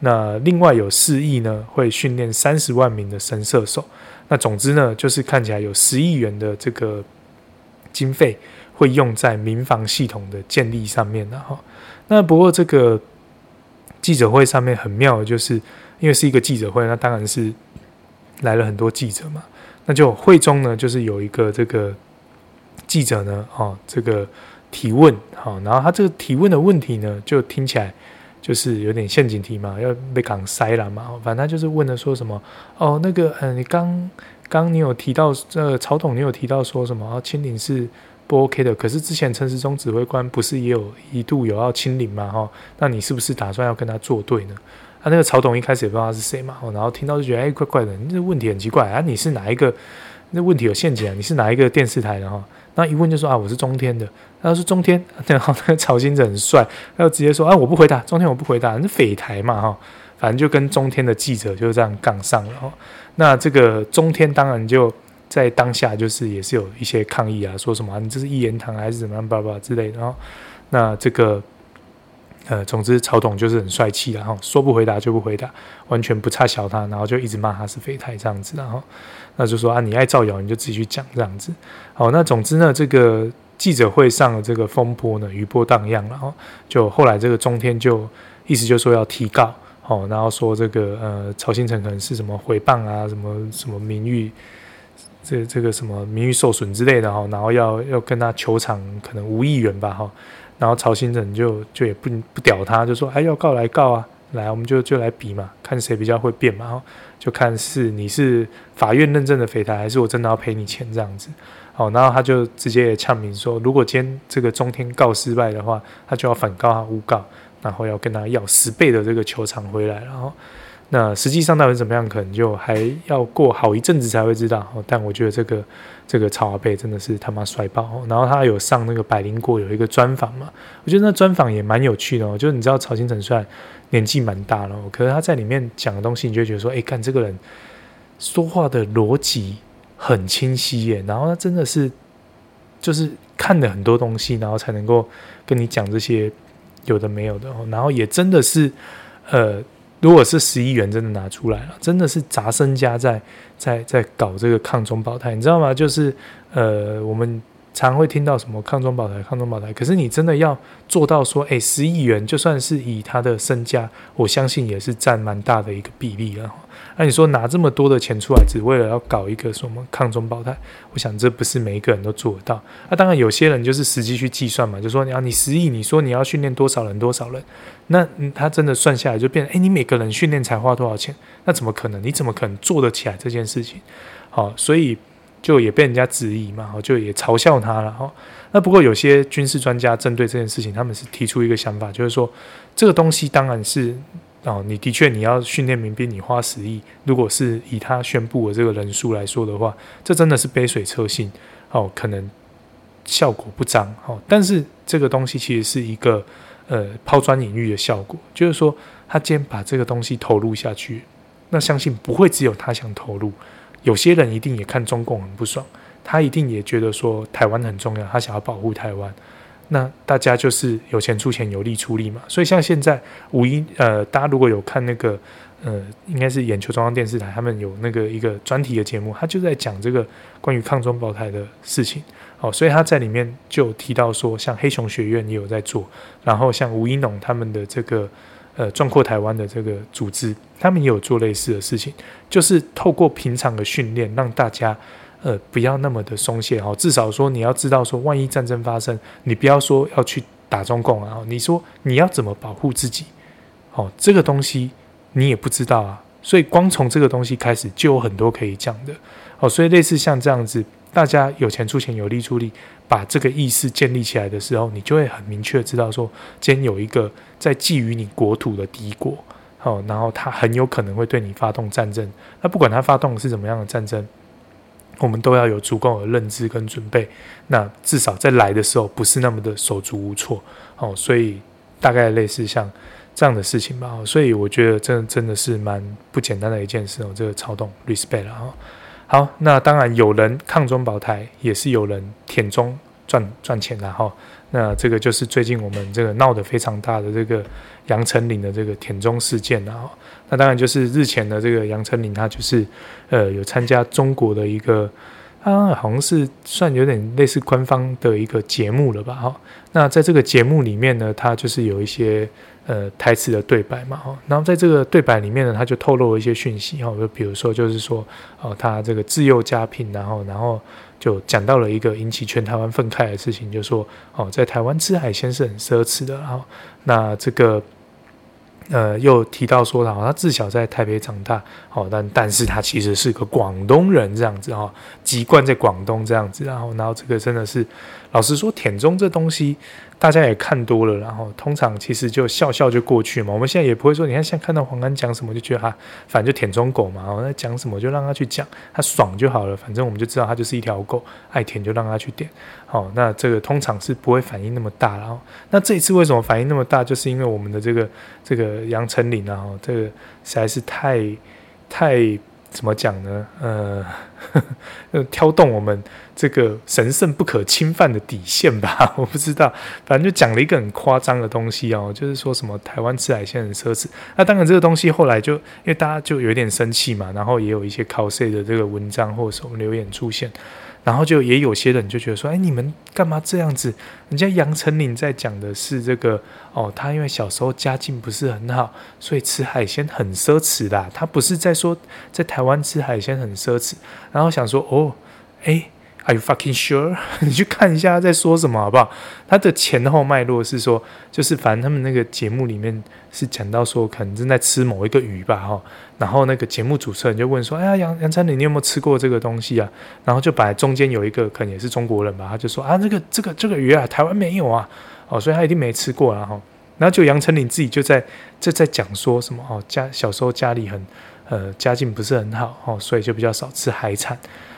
那另外有四亿呢，会训练三十万名的神射手，那总之呢，就是看起来有十亿元的这个经费会用在民防系统的建立上面的哈，那不过这个记者会上面很妙的就是，因为是一个记者会，那当然是来了很多记者嘛。那就会中呢，就是有一个这个记者呢，哦，这个提问，好，然后他这个提问的问题呢，就听起来就是有点陷阱题嘛，要被港塞了嘛，反正他就是问的说什么，哦，那个，嗯，你刚刚你有提到，呃，曹董你有提到说什么，清零是不 OK 的，可是之前陈时中指挥官不是也有一度有要清零嘛，哈，那你是不是打算要跟他作对呢？他、啊、那个曹董一开始也不知道他是谁嘛，然后听到就觉得哎，怪怪的，你这问题很奇怪啊！你是哪一个？那问题有陷阱啊！你是哪一个电视台的哈？那一问就说啊，我是中天的。他说中天，然后那个曹兴诚很帅，他就直接说啊，我不回答，中天我不回答，那匪台嘛哈，反正就跟中天的记者就这样杠上了哈。那这个中天当然就在当下就是也是有一些抗议啊，说什么、啊、你这是一言堂还是怎么样叭叭之类的。然后那这个。呃，总之曹董就是很帅气，然后说不回答就不回答，完全不差小他，然后就一直骂他是废台这样子，然后那就说啊，你爱造谣你就自己去讲这样子。好，那总之呢，这个记者会上的这个风波呢，余波荡漾，然后就后来这个中天就意思就说要提告，好，然后说这个呃曹新成可能是什么诽谤啊，什么什么名誉，这这个什么名誉受损之类的哈，然后要要跟他求偿可能五亿元吧哈。然后曹兴诚就就也不不屌他，就说哎要告来告啊，来我们就就来比嘛，看谁比较会变嘛，就看是你是法院认证的匪台，还是我真的要赔你钱这样子。好，然后他就直接也呛明说，如果今天这个中天告失败的话，他就要反告他诬告，然后要跟他要十倍的这个求偿回来，然后。那实际上到底怎么样，可能就还要过好一阵子才会知道。但我觉得这个这个曹阿伯真的是他妈帅爆。然后他有上那个百灵果有一个专访嘛，我觉得那专访也蛮有趣的哦。就是你知道曹兴诚虽然年纪蛮大了，可是他在里面讲的东西，你就觉得说，哎，看这个人说话的逻辑很清晰耶。然后他真的是就是看了很多东西，然后才能够跟你讲这些有的没有的。然后也真的是呃。如果是十亿元真的拿出来了，真的是砸身家在在在搞这个抗中保台，你知道吗？就是呃，我们常会听到什么抗中保台、抗中保台，可是你真的要做到说，诶，十亿元就算是以他的身家，我相信也是占蛮大的一个比例了。那、你说拿这么多的钱出来，只为了要搞一个什么抗中保台？我想这不是每一个人都做得到。那、当然有些人就是实际去计算嘛，就说你要你十亿，你说你要训练多少人多少人，那他真的算下来就变成，诶，你每个人训练才花多少钱？那怎么可能？你怎么可能做得起来这件事情？好，所以就也被人家质疑嘛，就也嘲笑他了哈。那不过有些军事专家针对这件事情，他们是提出一个想法，就是说这个东西当然是。哦，你的确你要训练民兵，你花十亿，如果是以他宣布的这个人数来说的话，这真的是杯水车薪。哦，可能效果不彰。哦，但是这个东西其实是一个呃抛砖引玉的效果，就是说他今天把这个东西投入下去，那相信不会只有他想投入，有些人一定也看中共很不爽，他一定也觉得说台湾很重要，他想要保护台湾。那大家就是有钱出钱，有力出力嘛。所以像现在五一，呃，大家如果有看那个，呃，应该是眼球中央电视台，他们有那个一个专题的节目，他就在讲这个关于抗中保台的事情。哦，所以他在里面就提到说，像黑熊学院也有在做，然后像吴怡农他们的这个呃壮阔台湾的这个组织，他们也有做类似的事情，就是透过平常的训练，让大家呃不要那么的松懈哦，至少说你要知道说，万一战争发生，你不要说要去打中共啊，你说你要怎么保护自己？哦，这个东西你也不知道啊，所以光从这个东西开始就有很多可以讲的哦，所以类似像这样子。大家有钱出钱，有力出力，把这个意识建立起来的时候，你就会很明确知道说，今天有一个在觊觎你国土的敌国，哦，然后他很有可能会对你发动战争。那不管他发动的是怎么样的战争，我们都要有足够的认知跟准备。那至少在来的时候，不是那么的手足无措。哦，所以大概类似像这样的事情吧。所以我觉得这真的是蛮不简单的一件事哦。这个超动 respect 了哈。好，那当然有人抗中保台，也是有人舔中赚赚钱的哈。那这个就是最近我们这个闹得非常大的这个杨丞琳的这个舔中事件了哈。那当然就是日前的这个杨丞琳，他就是呃有参加中国的一个，啊好像是算有点类似官方的一个节目了吧哈。那在这个节目里面呢，他就是有一些。呃，台词的对白嘛，哈，然后在这个对白里面呢，他就透露了一些讯息，哈，就比如说，就是说，哦，他这个自幼家贫，然后，然后就讲到了一个引起全台湾愤慨的事情，就说，哦，在台湾吃海鲜是很奢侈的，然后，那这个。呃，又提到说，他自小在台北长大，好，但但是他其实是个广东人这样子哈，籍贯在广东这样子，然后，然后这个真的是，老实说，舔中这东西大家也看多了，然后通常其实就笑笑就过去嘛。我们现在也不会说，你看现在看到黄安讲什么就觉得他反正就舔中狗嘛，然后在讲什么就让他去讲，他爽就好了，反正我们就知道他就是一条狗，爱舔就让他去舔。好，那这个通常是不会反应那么大，然后那这一次为什么反应那么大，就是因为我们的这个这个杨丞琳啊，这个实在是太太怎么讲呢？呃，挑动我们这个神圣不可侵犯的底线吧？我不知道，反正就讲了一个很夸张的东西哦，就是说什么台湾吃海鲜很奢侈。那当然这个东西后来就因为大家就有点生气嘛，然后也有一些 cos 的这个文章或者什么留言出现。然后就也有些人就觉得说，哎，你们干嘛这样子？人家杨丞琳在讲的是这个哦，他因为小时候家境不是很好，所以吃海鲜很奢侈啦。他不是在说在台湾吃海鲜很奢侈。然后想说，哦，哎。Are you fucking sure？你去看一下他在说什么好不好？他的前后脉络是说，就是反正他们那个节目里面是讲到说，可能正在吃某一个鱼吧，哈。然后那个节目主持人就问说：“哎呀，杨杨丞琳，你有没有吃过这个东西啊？”然后就把中间有一个可能也是中国人吧，他就说：“啊，这个这个这个鱼啊，台湾没有啊，哦，所以他一定没吃过啊。”哈。然后就杨丞琳自己就在就在讲说什么哦，家小时候家里很呃家境不是很好哦，所以就比较少吃海产。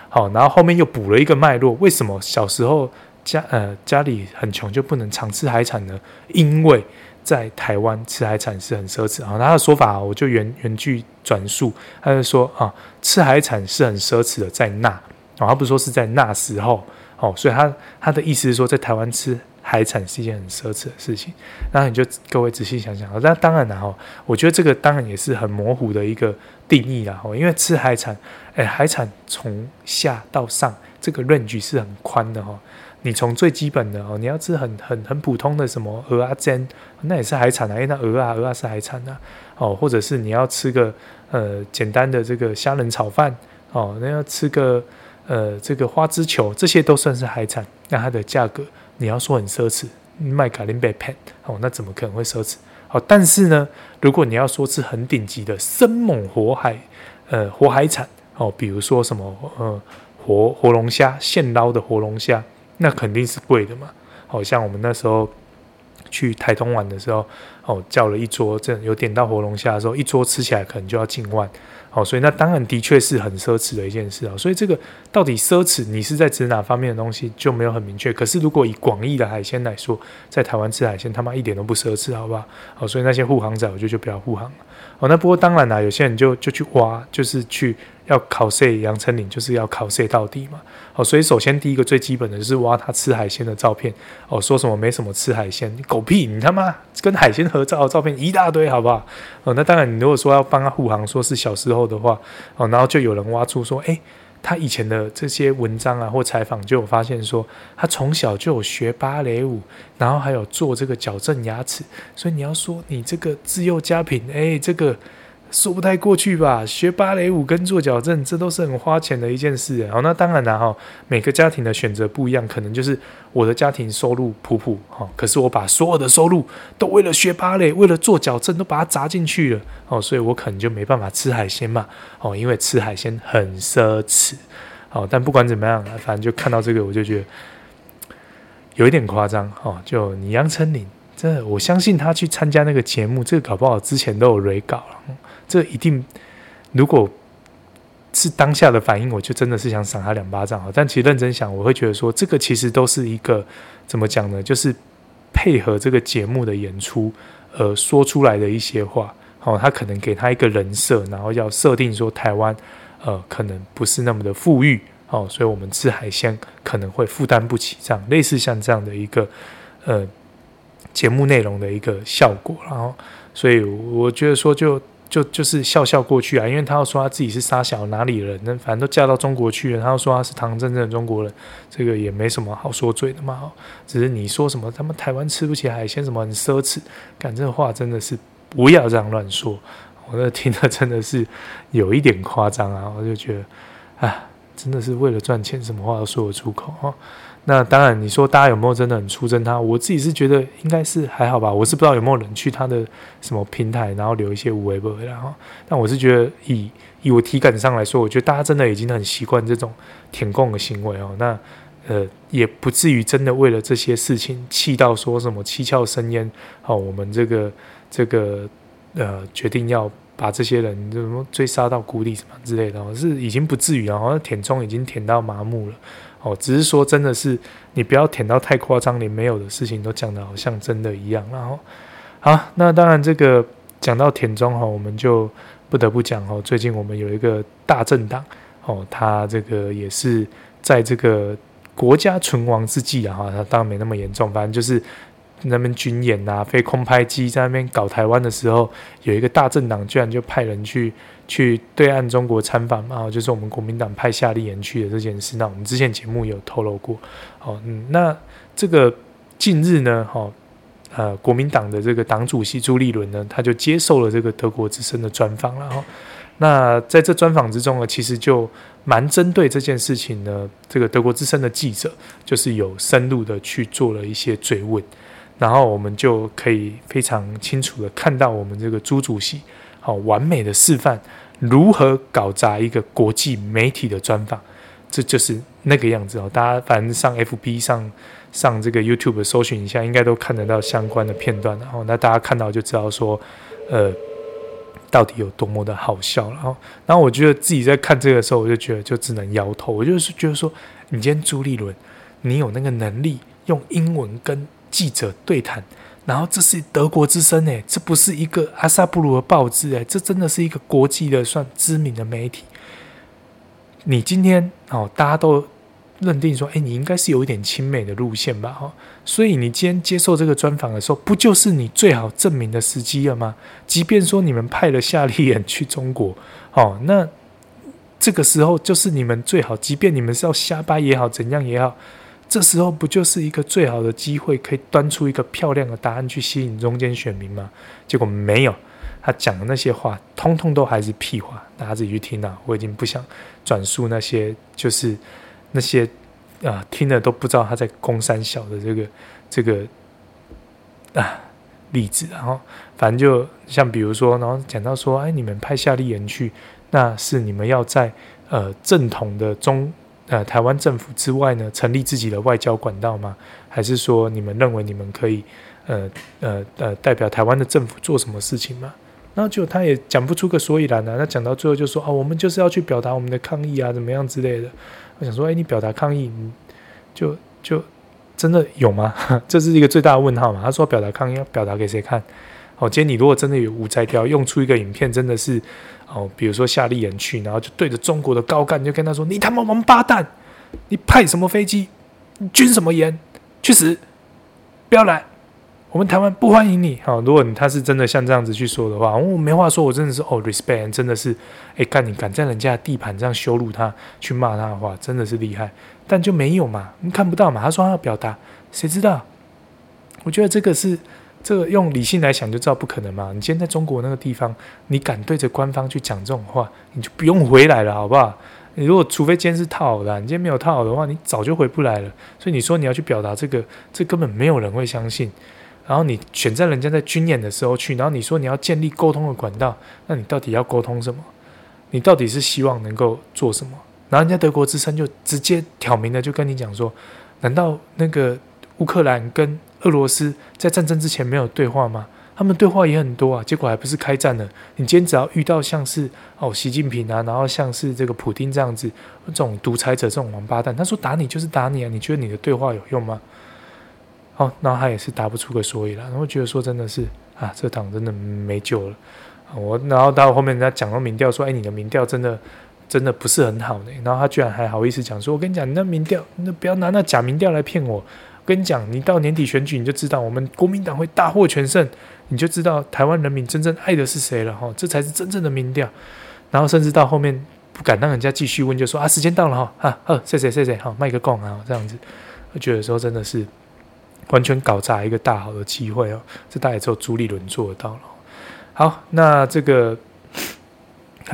好，然后后面又补了一个脉络，为什么小时候家呃家里很穷就不能常吃海产呢？因为在台湾吃海产是很奢侈啊。他的说法我就原原句转述，他就说啊，吃海产是很奢侈的，在那啊，他不是说是在那时候哦，所以他他的意思是说，在台湾吃海产是一件很奢侈的事情。那你就各位仔细想想，那当然了哈，我觉得这个当然也是很模糊的一个定义啦，因为吃海产。哎，海产从下到上，这个 range 是很宽的哈。你从最基本的哦，你要吃很很很普通的什么蚵啊煎，那也是海产啊，因为那蚵啊蚵啊是海产啊。哦，或者是你要吃个呃简单的这个虾仁炒饭哦，那要吃个呃这个花枝球，这些都算是海产。那它的价格你要说很奢侈，卖卡林贝片哦，那怎么可能会奢侈？哦，但是呢，如果你要说吃很顶级的生猛活海呃活海产。哦，比如说什么呃活活龙虾，现捞的活龙虾，那肯定是贵的嘛。好、像我们那时候去台东玩的时候，哦，叫了一桌，这有点到活龙虾的时候，一桌吃起来可能就要近万。好，所以那当然的确是很奢侈的一件事啊。所以这个到底奢侈，你是在指哪方面的东西就没有很明确。可是如果以广义的海鲜来说，在台湾吃海鲜他妈一点都不奢侈，好不好？好，所以那些护航仔，我觉得就不要护航了。哦，那不过当然啦，有些人就就去挖，就是去要考试杨丞琳，就是要考试到底嘛。哦，所以首先第一个最基本的就是挖他吃海鲜的照片。哦，说什么没什么吃海鲜，狗屁！你他妈跟海鲜合照的照片一大堆，好不好？哦，那当然，你如果说要帮他护航，说是小时候的话，哦，然后就有人挖出说，哎。他以前的这些文章啊或采访就有发现说，他从小就有学芭蕾舞，然后还有做这个矫正牙齿，所以你要说你这个自幼家贫，哎，这个。说不太过去吧？学芭蕾舞跟做矫正，这都是很花钱的一件事。好，那当然了哈，每个家庭的选择不一样，可能就是我的家庭收入普普哈，可是我把所有的收入都为了学芭蕾，为了做矫正，都把它砸进去了哦，所以我可能就没办法吃海鲜嘛哦，因为吃海鲜很奢侈。好，但不管怎么样，反正就看到这个，我就觉得有一点夸张哦。就你杨丞琳，这我相信他去参加那个节目，这个搞不好之前都有 re 稿了。这一定，如果是当下的反应，我就真的是想赏他两巴掌啊！但其实认真想，我会觉得说，这个其实都是一个怎么讲呢？就是配合这个节目的演出，呃，说出来的一些话。哦，他可能给他一个人设，然后要设定说台湾，呃，可能不是那么的富裕，哦，所以我们吃海鲜可能会负担不起这样，类似像这样的一个呃节目内容的一个效果。然后，所以我觉得说就。就就是笑笑过去啊，因为他要说他自己是沙小哪里人，那反正都嫁到中国去了，他要说他是堂真正的中国人，这个也没什么好说嘴的嘛。只是你说什么他们台湾吃不起海鲜，什么很奢侈，干这话真的是不要这样乱说。我那听的真的是有一点夸张啊，我就觉得，啊，真的是为了赚钱，什么话都说得出口啊。那当然，你说大家有没有真的很出征他？我自己是觉得应该是还好吧。我是不知道有没有人去他的什么平台，然后留一些无为不为，然后，但我是觉得以以我体感上来说，我觉得大家真的已经很习惯这种舔共的行为哦。那呃，也不至于真的为了这些事情气到说什么七窍生烟哦。我们这个这个呃，决定要把这些人什么追杀到谷底什么之类的，是已经不至于啊。好像舔中已经舔到麻木了。哦，只是说真的是你不要舔到太夸张，连没有的事情都讲得好像真的一样。然后，好，那当然这个讲到舔中哈，我们就不得不讲哦。最近我们有一个大政党哦，他这个也是在这个国家存亡之际啊，他当然没那么严重，反正就是。那边军演呐、啊，飞空拍机在那边搞台湾的时候，有一个大政党居然就派人去去对岸中国参访嘛，就是我们国民党派夏立言去的这件事。那我们之前节目有透露过，哦，嗯，那这个近日呢，哈，呃，国民党的这个党主席朱立伦呢，他就接受了这个德国之声的专访了哈。那在这专访之中呢，其实就蛮针对这件事情呢，这个德国之声的记者就是有深入的去做了一些追问。然后我们就可以非常清楚的看到，我们这个朱主席好完美的示范如何搞砸一个国际媒体的专访，这就是那个样子哦。大家反正上 FB 上上这个 YouTube 搜寻一下，应该都看得到相关的片段。然后那大家看到就知道说，呃，到底有多么的好笑。然后，然后我觉得自己在看这个时候，我就觉得就只能摇头。我就是觉得说，你今天朱立伦，你有那个能力用英文跟记者对谈，然后这是德国之声诶，这不是一个阿萨布鲁的报纸诶，这真的是一个国际的算知名的媒体。你今天哦，大家都认定说，诶，你应该是有一点亲美的路线吧？哈，所以你今天接受这个专访的时候，不就是你最好证明的时机了吗？即便说你们派了夏立言去中国，哦，那这个时候就是你们最好，即便你们是要瞎掰也好，怎样也好。这时候不就是一个最好的机会，可以端出一个漂亮的答案去吸引中间选民吗？结果没有，他讲的那些话，通通都还是屁话，大家自己去听啊！我已经不想转述那些，就是那些啊、听了都不知道他在攻三小的这个这个啊例子。然后反正就像比如说，然后讲到说，哎，你们派夏利人去，那是你们要在呃正统的中。呃，台湾政府之外呢，成立自己的外交管道吗？还是说你们认为你们可以呃呃呃代表台湾的政府做什么事情吗？然后就他也讲不出个所以然来，他讲到最后就说啊，我们就是要去表达我们的抗议啊，怎么样之类的。我想说，哎，你表达抗议，你就就真的有吗？这是一个最大的问号嘛？他说表达抗议要表达给谁看？哦，今天你如果真的有无摘掉，用出一个影片，真的是哦，比如说夏立言去，然后就对着中国的高干就跟他说，你他妈王八蛋，你派什么飞机，你军什么演，去死，不要来。我们台湾不欢迎你，好，如果你他是真的像这样子去说的话，我没话说，我真的是哦，respect，真的是，哎，干你敢在人家的地盘这样羞辱他，去骂他的话，真的是厉害，但就没有嘛，你看不到嘛，他说他要表达，谁知道？我觉得这个是，这个用理性来想就知道不可能嘛。你今天在中国那个地方，你敢对着官方去讲这种话，你就不用回来了，好不好？你如果除非今天是套好的，你今天没有套好的话，你早就回不来了。所以你说你要去表达这个，这根本没有人会相信。然后你选在人家在军演的时候去，然后你说你要建立沟通的管道，那你到底要沟通什么？你到底是希望能够做什么？然后人家德国之声就直接挑明了，就跟你讲说：难道那个乌克兰跟俄罗斯在战争之前没有对话吗？他们对话也很多啊，结果还不是开战了？你今天只要遇到像是哦习近平啊，然后像是这个普丁这样子这种独裁者这种王八蛋，他说打你就是打你啊，你觉得你的对话有用吗？哦，然后他也是答不出个所以然，然后觉得说真的是啊，这党真的没救了。我然后到后面人家讲到民调说，哎，你的民调真的真的不是很好呢。然后他居然还好意思讲说，我跟你讲，你那民调，那不要拿那假民调来骗我。跟你讲，你到年底选举你就知道，我们国民党会大获全胜，你就知道台湾人民真正爱的是谁了哈。这才是真正的民调。然后甚至到后面不敢让人家继续问，就说啊，时间到了哈，啊，谢谢谢谢，好，卖个贡啊，这样子，我觉得说真的是。完全搞砸一个大好的机会哦，这大概只有朱立伦做到了。好，那这个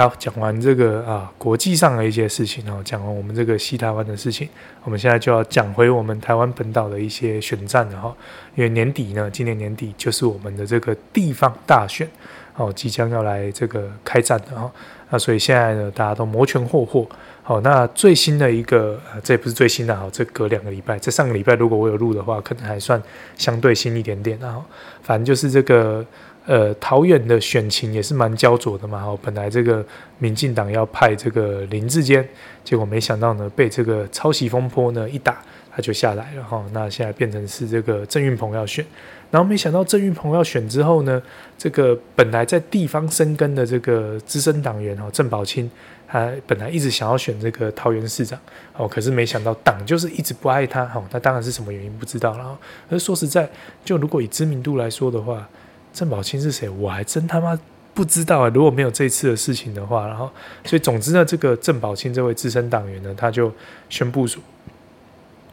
好讲完这个啊，国际上的一些事情哦，讲完我们这个西台湾的事情，我们现在就要讲回我们台湾本岛的一些选战了哈。因为年底呢，今年年底就是我们的这个地方大选哦，即将要来这个开战的哈。那所以现在呢，大家都摩拳霍霍。好，那最新的一个，呃，这也不是最新的，好，这隔两个礼拜，这上个礼拜如果我有录的话，可能还算相对新一点点。然后，反正就是这个，呃，桃园的选情也是蛮焦灼的嘛。好，本来这个民进党要派这个林志坚，结果没想到呢，被这个抄袭风波呢一打，他就下来了哈。那现在变成是这个郑运鹏要选，然后没想到郑运鹏要选之后呢，这个本来在地方生根的这个资深党员哦郑宝清。他本来一直想要选这个桃园市长，哦，可是没想到党就是一直不爱他，哦，那当然是什么原因不知道了。然后，可是说实在，就如果以知名度来说的话，郑宝清是谁，我还真他妈不知道啊。如果没有这次的事情的话，然后，所以总之呢，这个郑宝清这位资深党员呢，他就宣布说，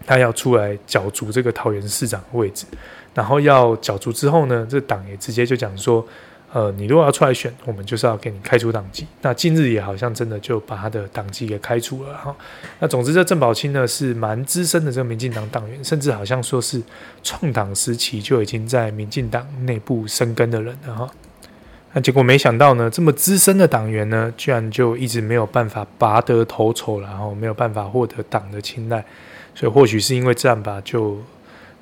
他要出来角逐这个桃园市长位置，然后要角逐之后呢，这党也直接就讲说。呃，你如果要出来选，我们就是要给你开除党籍。那近日也好像真的就把他的党籍给开除了哈。那总之，这郑宝清呢是蛮资深的这个民进党党员，甚至好像说是创党时期就已经在民进党内部生根的人了哈。那结果没想到呢，这么资深的党员呢，居然就一直没有办法拔得头筹，然后没有办法获得党的青睐。所以或许是因为这样吧，就。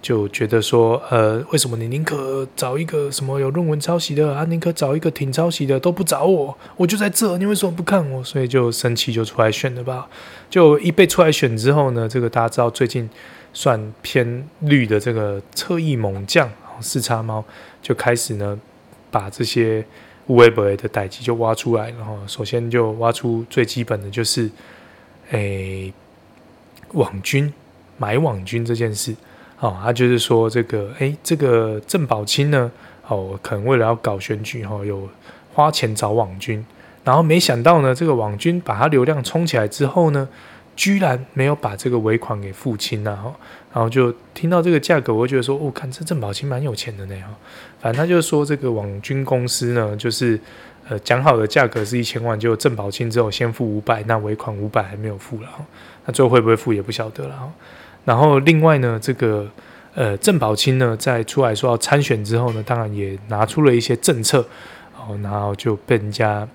就觉得说，呃，为什么你宁可找一个什么有论文抄袭的啊，宁可找一个挺抄袭的都不找我，我就在这，你为什么不看我？所以就生气，就出来选了吧。就一被出来选之后呢，这个大家知道最近算偏绿的这个侧翼猛将四叉猫就开始呢，把这些乌龟伯的代志就挖出来，然后首先就挖出最基本的就是，诶、网军买网军这件事。哦，他就是说这个，哎，这个郑宝清呢，哦，可能为了要搞选举，哈、哦，有花钱找网军，然后没想到呢，这个网军把他流量冲起来之后呢，居然没有把这个尾款给付清了，哈，然后就听到这个价格，我就觉得说，哦，看这郑宝清蛮有钱的呢，哈，反正他就说这个网军公司呢，就是呃讲好的价格是一千万，就郑宝清之后先付五百，那尾款五百还没有付了，那最后会不会付也不晓得了，然后另外呢，这个呃郑宝清呢，在出来说要参选之后呢，当然也拿出了一些政策，哦，然后就被人家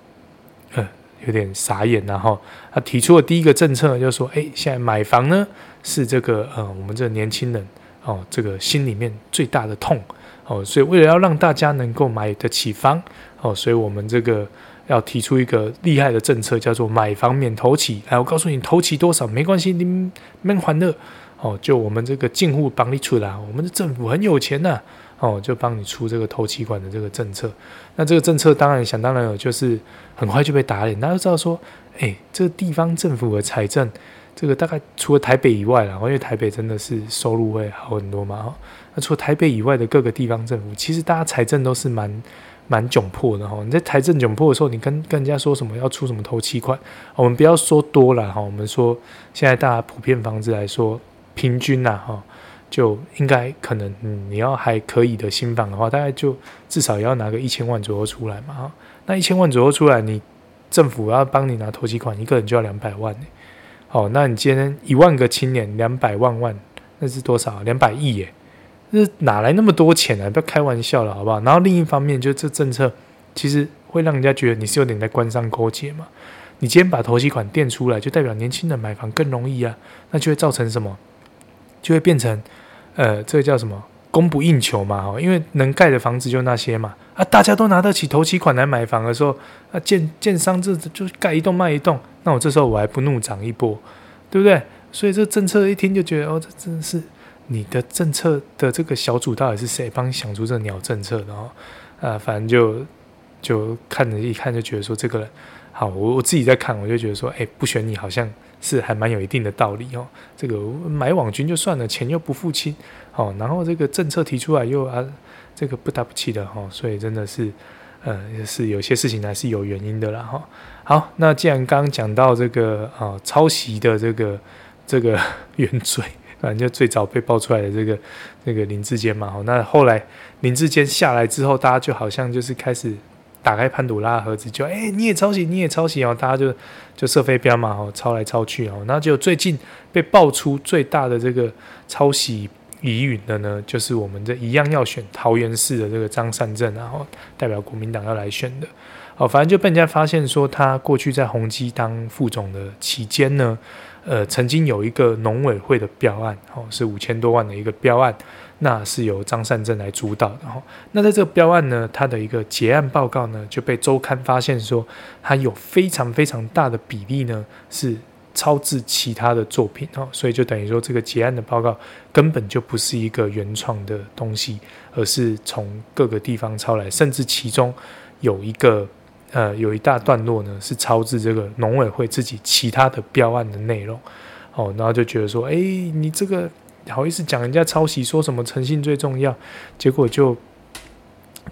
呃有点傻眼，然后他提出了第一个政策，就是说，哎，现在买房呢是这个呃我们这年轻人哦这个心里面最大的痛哦，所以为了要让大家能够买得起房，哦，所以我们这个要提出一个厉害的政策，叫做买房免头期。来，我告诉你，头期多少没关系，你们还的哦，就我们这个进户帮你出啦，我们的政府很有钱呐、哦，就帮你出这个头期款的这个政策，那这个政策当然想当然有，就是很快就被打脸。大家都知道说，哎，这个地方政府的财政，这个大概除了台北以外啦，因为台北真的是收入会好很多嘛。哈，那除了台北以外的各个地方政府，其实大家财政都是蛮蛮窘迫的哈。你在财政窘迫的时候，你跟跟人家说什么要出什么头期款，我们不要说多了哈，我们说现在大家普遍房子来说，平均呐哈。就应该可能，嗯，你要还可以的新房的话，大概就至少也要拿个一千万左右出来嘛，哈。那一千万左右出来，你政府要帮你拿头期款，一个人就要两百万，好，那你今天一万个青年，两百万万，那是多少？两百亿耶，那哪来那么多钱啊？不要开玩笑了，好不好？然后另一方面，就这政策其实会让人家觉得你是有点在官商勾结嘛。你今天把头期款垫出来，就代表年轻人买房更容易啊，那就会造成什么？就会变成。呃，这个叫什么？供不应求嘛，哦，因为能盖的房子就那些嘛，啊，大家都拿得起头期款来买房的时候，啊，建建商这就盖一栋卖一栋，那我这时候我还不怒涨一波，对不对？所以这政策一听就觉得，哦，这真的是你的政策的这个小组到底是谁帮你想出这鸟政策的哦？啊，反正就就看着一看就觉得说这个人好，我我自己在看，我就觉得说，哎，不选你好像。是还蛮有一定的道理哦。这个买网军就算了，钱又不付清，哦，然后这个政策提出来又啊，这个不打不气的哈，所以真的是，呃，是有些事情还是有原因的啦哈。好，那既然刚刚讲到这个啊抄袭的这个这个 原罪，反正就最早被爆出来的这个这个林志坚嘛，那后来林志坚下来之后，大家就好像就是开始。打开潘朵拉盒子，就哎、你也抄袭，你也抄袭哦，大家就就射飞镖嘛，哦，抄来抄去哦，那就最近被爆出最大的这个抄袭疑云的呢，就是我们这一样要选桃园市的这个张善政，然后代表国民党要来选的，哦，反正就被人家发现说，他过去在宏基当副总的期间呢，呃，曾经有一个农委会的标案，哦，是五千多万的一个标案。那是由张善政来主导的哈。那在这个标案呢，它的一个结案报告呢，就被周刊发现说，它有非常非常大的比例呢是抄自其他的作品哈。所以就等于说，这个结案的报告根本就不是一个原创的东西，而是从各个地方抄来，甚至其中有一个呃有一大段落呢是抄自这个农委会自己其他的标案的内容哦。然后就觉得说，哎，你这个。好意思讲人家抄袭，说什么诚信最重要，结果就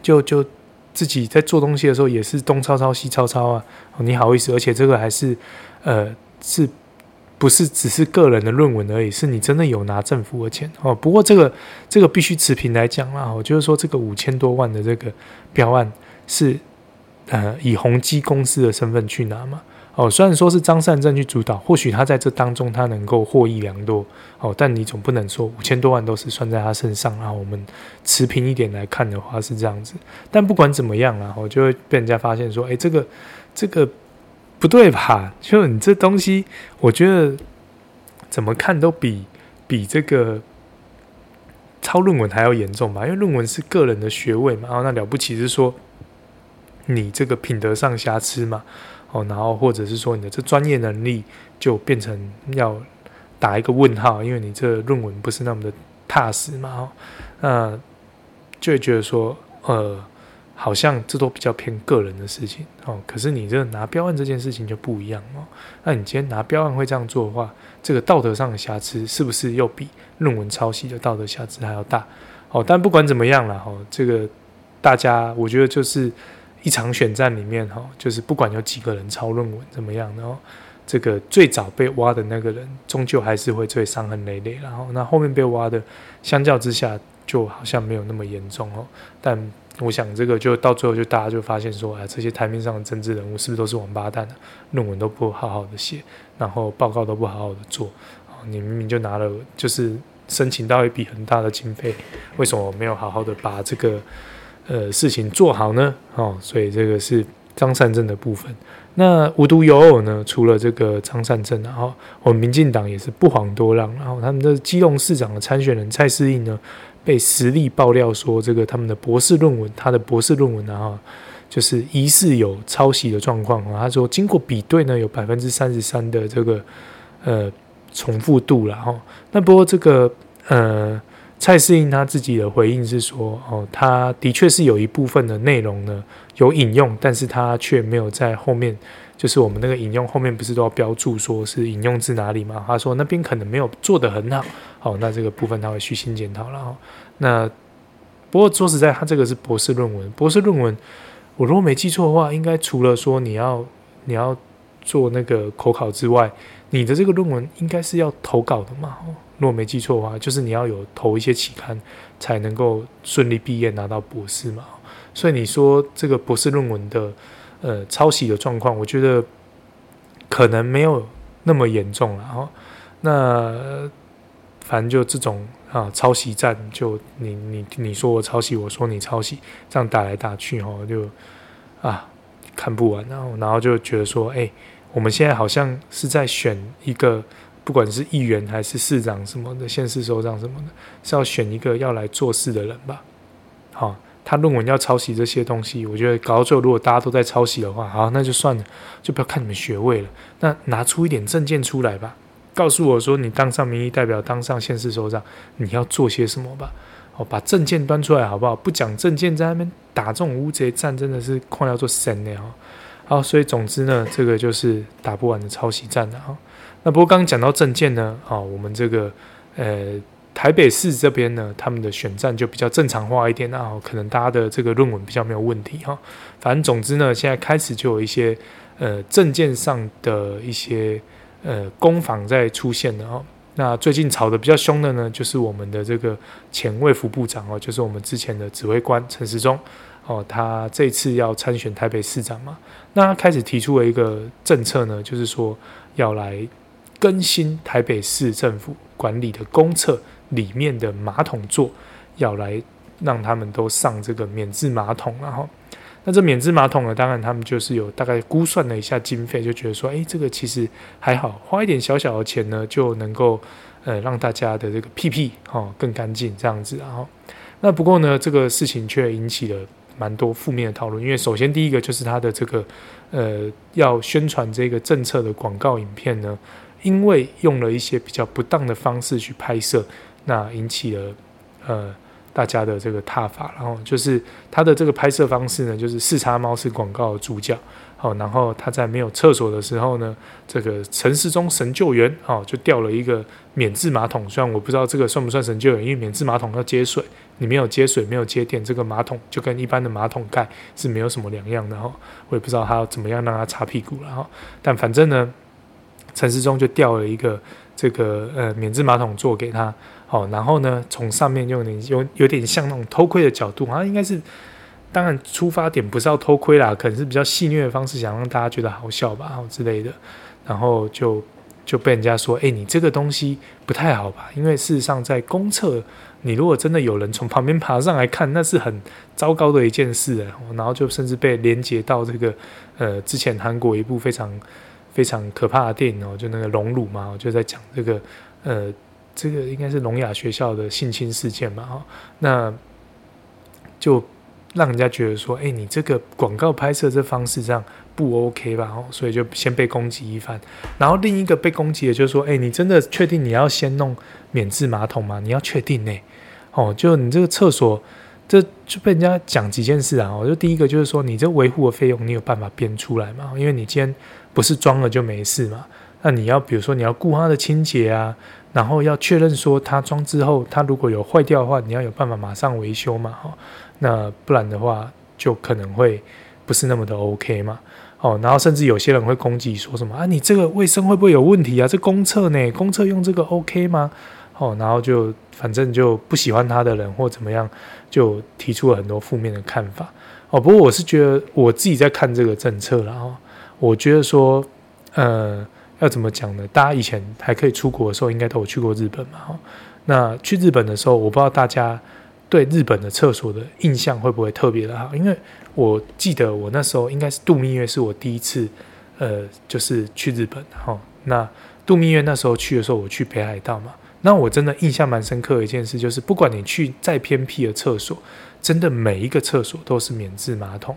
就就自己在做东西的时候也是东抄抄西抄抄啊！你好意思，而且这个还是呃是不是只是个人的论文而已？是你真的有拿政府的钱哦。不过这个这个必须持平来讲啦，我就是说这个五千多万的这个标案是呃以宏基公司的身份去拿嘛。哦，虽然说是张善政去主导，或许他在这当中他能够获益良多，哦，但你总不能说五千多万都是算在他身上，然后我们持平一点来看的话是这样子。但不管怎么样啦，我就会被人家发现说，哎，这个这个不对吧？就你这东西，我觉得怎么看都比比这个抄论文还要严重吧？因为论文是个人的学位嘛，然后那了不起是说你这个品德上瑕疵嘛。哦，然后或者是说你的这专业能力就变成要打一个问号，因为你这论文不是那么的踏实嘛，哦，那就会觉得说，呃，好像这都比较偏个人的事情哦。可是你这拿标案这件事情就不一样哦。那你今天拿标案会这样做的话，这个道德上的瑕疵是不是又比论文抄袭的道德瑕疵还要大？哦，但不管怎么样了，哦，这个大家我觉得就是。一场选战里面，哈，就是不管有几个人抄论文怎么样，然后这个最早被挖的那个人，终究还是会最伤痕累累。然后那后面被挖的，相较之下就好像没有那么严重哦。但我想这个就到最后就大家就发现说，哎，这些台面上的政治人物是不是都是王八蛋呢？论文都不好好的写，然后报告都不好好的做，你明明就拿了，就是申请到一笔很大的经费，为什么没有好好的把这个？呃，事情做好呢，哦，所以这个是张善政的部分。那无独有偶呢，除了这个张善政，然后我们民进党也是不遑多让，然后他们的基隆市长的参选人蔡适应呢，被实力爆料说，这个他们的博士论文，他的博士论文然后就是疑似有抄袭的状况啊。他说经过比对呢，有百分之三十三的这个呃重复度了哈。那不过这个呃蔡适应他自己的回应是说，哦，他的确是有一部分的内容呢有引用，但是他却没有在后面。就是我们那个引用后面不是都要标注说是引用自哪里吗？他说那边可能没有做得很好，好，那这个部分他会虚心检讨了哈。那不过说实在，他这个是博士论文，博士论文，我如果没记错的话，应该除了说你要你要做那个口考之外，你的这个论文应该是要投稿的嘛？如如果没记错的话，就是你要有投一些期刊才能够顺利毕业拿到博士嘛。所以你说这个博士论文的。呃，抄袭的状况，我觉得可能没有那么严重了哈。那反正就这种啊，抄袭战，就你你你说我抄袭，我说你抄袭，这样打来打去哈，就啊看不完，然后然后就觉得说，哎，我们现在好像是在选一个，不管是议员还是市长什么的，县市首长什么的，是要选一个要来做事的人吧？好。他论文要抄袭这些东西，我觉得搞到最后，如果大家都在抄袭的话，好，那就算了，就不要看你们学位了。那拿出一点证件出来吧，告诉我说，你当上民意代表，当上县市首长，你要做些什么吧。哦，把证件端出来好不好？不讲证件，在那边打这种乌贼战，真的是快要做神了。哦好，所以总之呢，这个就是打不完的抄袭战了哈。那不过刚刚讲到政见呢，啊，我们这个呃。台北市这边呢，他们的选战就比较正常化一点，然后可能大家的这个论文比较没有问题哈。反正总之呢，现在开始就有一些呃政见上的一些呃攻防在出现了哈。那最近吵得比较凶的呢，就是我们的这个前卫福部长哦，就是我们之前的指挥官陈时中哦，他这次要参选台北市长嘛，那他开始提出了一个政策呢，就是说要来更新台北市政府管理的公厕。里面的马桶座要来让他们都上这个免治马桶，然后那这免治马桶呢，当然他们就是有大概估算了一下经费，就觉得说，哎，这个其实还好，花一点小小的钱呢，就能够呃让大家的这个屁屁哦更干净这样子，然后那不过呢，这个事情却引起了蛮多负面的讨论，因为首先第一个就是他的这个呃要宣传这个政策的广告影片呢，因为用了一些比较不当的方式去拍摄。那引起了呃大家的这个挞伐，然后就是他的这个拍摄方式呢，就是四叉猫是广告主角，好，然后他在没有厕所的时候呢，这个陈时中神救援，哦，就掉了一个免治马桶，虽然我不知道这个算不算神救援，因为免治马桶要接水，你没有接水，没有接电，这个马桶就跟一般的马桶盖是没有什么两样的哈，我也不知道他要怎么样让他擦屁股了哈，但反正呢，陈时中就掉了一个这个呃免治马桶座给他。好，然后呢，从上面用点有有点像那种偷窥的角度，好像应该是，当然出发点不是要偷窥啦，可能是比较戏谑的方式，想让大家觉得好笑吧，好之类的。然后就就被人家说，哎，你这个东西不太好吧？因为事实上在公厕，你如果真的有人从旁边爬上来看，那是很糟糕的一件事。然后就甚至被连接到这个呃，之前韩国一部非常非常可怕的电影哦，就那个《荣辱》嘛，我就在讲这个呃。这个应该是聋哑学校的性侵事件嘛？哈，那就让人家觉得说，哎，你这个广告拍摄这方式这样不 OK 吧？哦，所以就先被攻击一番。然后另一个被攻击的就是说，哎，你真的确定你要先弄免治马桶吗？你要确定呢？哦，就你这个厕所，这就被人家讲几件事啊。哦，就第一个就是说，你这维护的费用，你有办法编出来吗？因为你今天不是装了就没事嘛。那你要比如说你要顾它的清洁啊。然后要确认说它装之后，它如果有坏掉的话，你要有办法马上维修嘛，哈，那不然的话就可能会不是那么的 OK 嘛，哦，然后甚至有些人会攻击说什么啊，你这个卫生会不会有问题啊？这公厕呢，公厕用这个 OK 吗？哦，然后就反正就不喜欢他的人或怎么样，就提出了很多负面的看法，哦，不过我是觉得我自己在看这个政策然后我觉得说，呃。要怎么讲呢？大家以前还可以出国的时候，应该都有去过日本嘛？哈，那去日本的时候，我不知道大家对日本的厕所的印象会不会特别的好？因为我记得我那时候应该是度蜜月，是我第一次，呃，就是去日本。哈，那度蜜月那时候去的时候，我去北海道嘛。那我真的印象蛮深刻的一件事，就是不管你去再偏僻的厕所，真的每一个厕所都是免治马桶。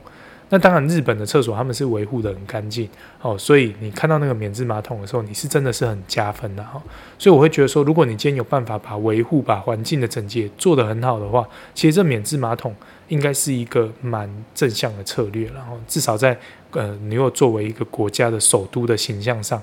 那当然，日本的厕所他们是维护得很干净哦，所以你看到那个免治马桶的时候，你是真的是很加分的哈。所以我会觉得说，如果你今天有办法把维护、把环境的整洁做得很好的话，其实这免治马桶应该是一个蛮正向的策略。然后至少在呃，你有作为一个国家的首都的形象上，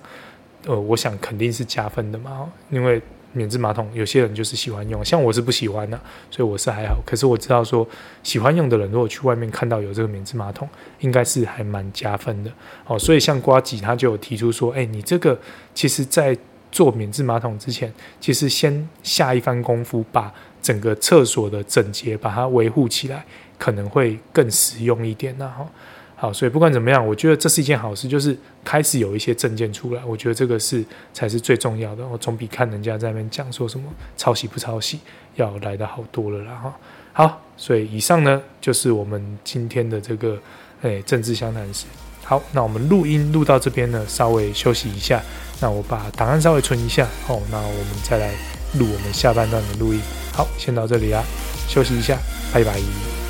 呃，我想肯定是加分的嘛，因为。免治马桶，有些人就是喜欢用，像我是不喜欢的，所以我是还好。可是我知道说，喜欢用的人，如果去外面看到有这个免治马桶，应该是还蛮加分的。哦，所以像瓜吉他就有提出说，哎，你这个其实在做免治马桶之前，其实先下一番功夫，把整个厕所的整洁把它维护起来，可能会更实用一点。然后。好，所以不管怎么样，我觉得这是一件好事，就是开始有一些证件出来，我觉得这个是才是最重要的。我总比看人家在那边讲说什么抄袭不抄袭要来的好多了啦哈。好，所以以上呢就是我们今天的这个诶、哎、政治相谈室。好，那我们录音录到这边呢，稍微休息一下。那我把档案稍微存一下，好，那我们再来录我们下半段的录音。好，先到这里啊，休息一下，拜拜。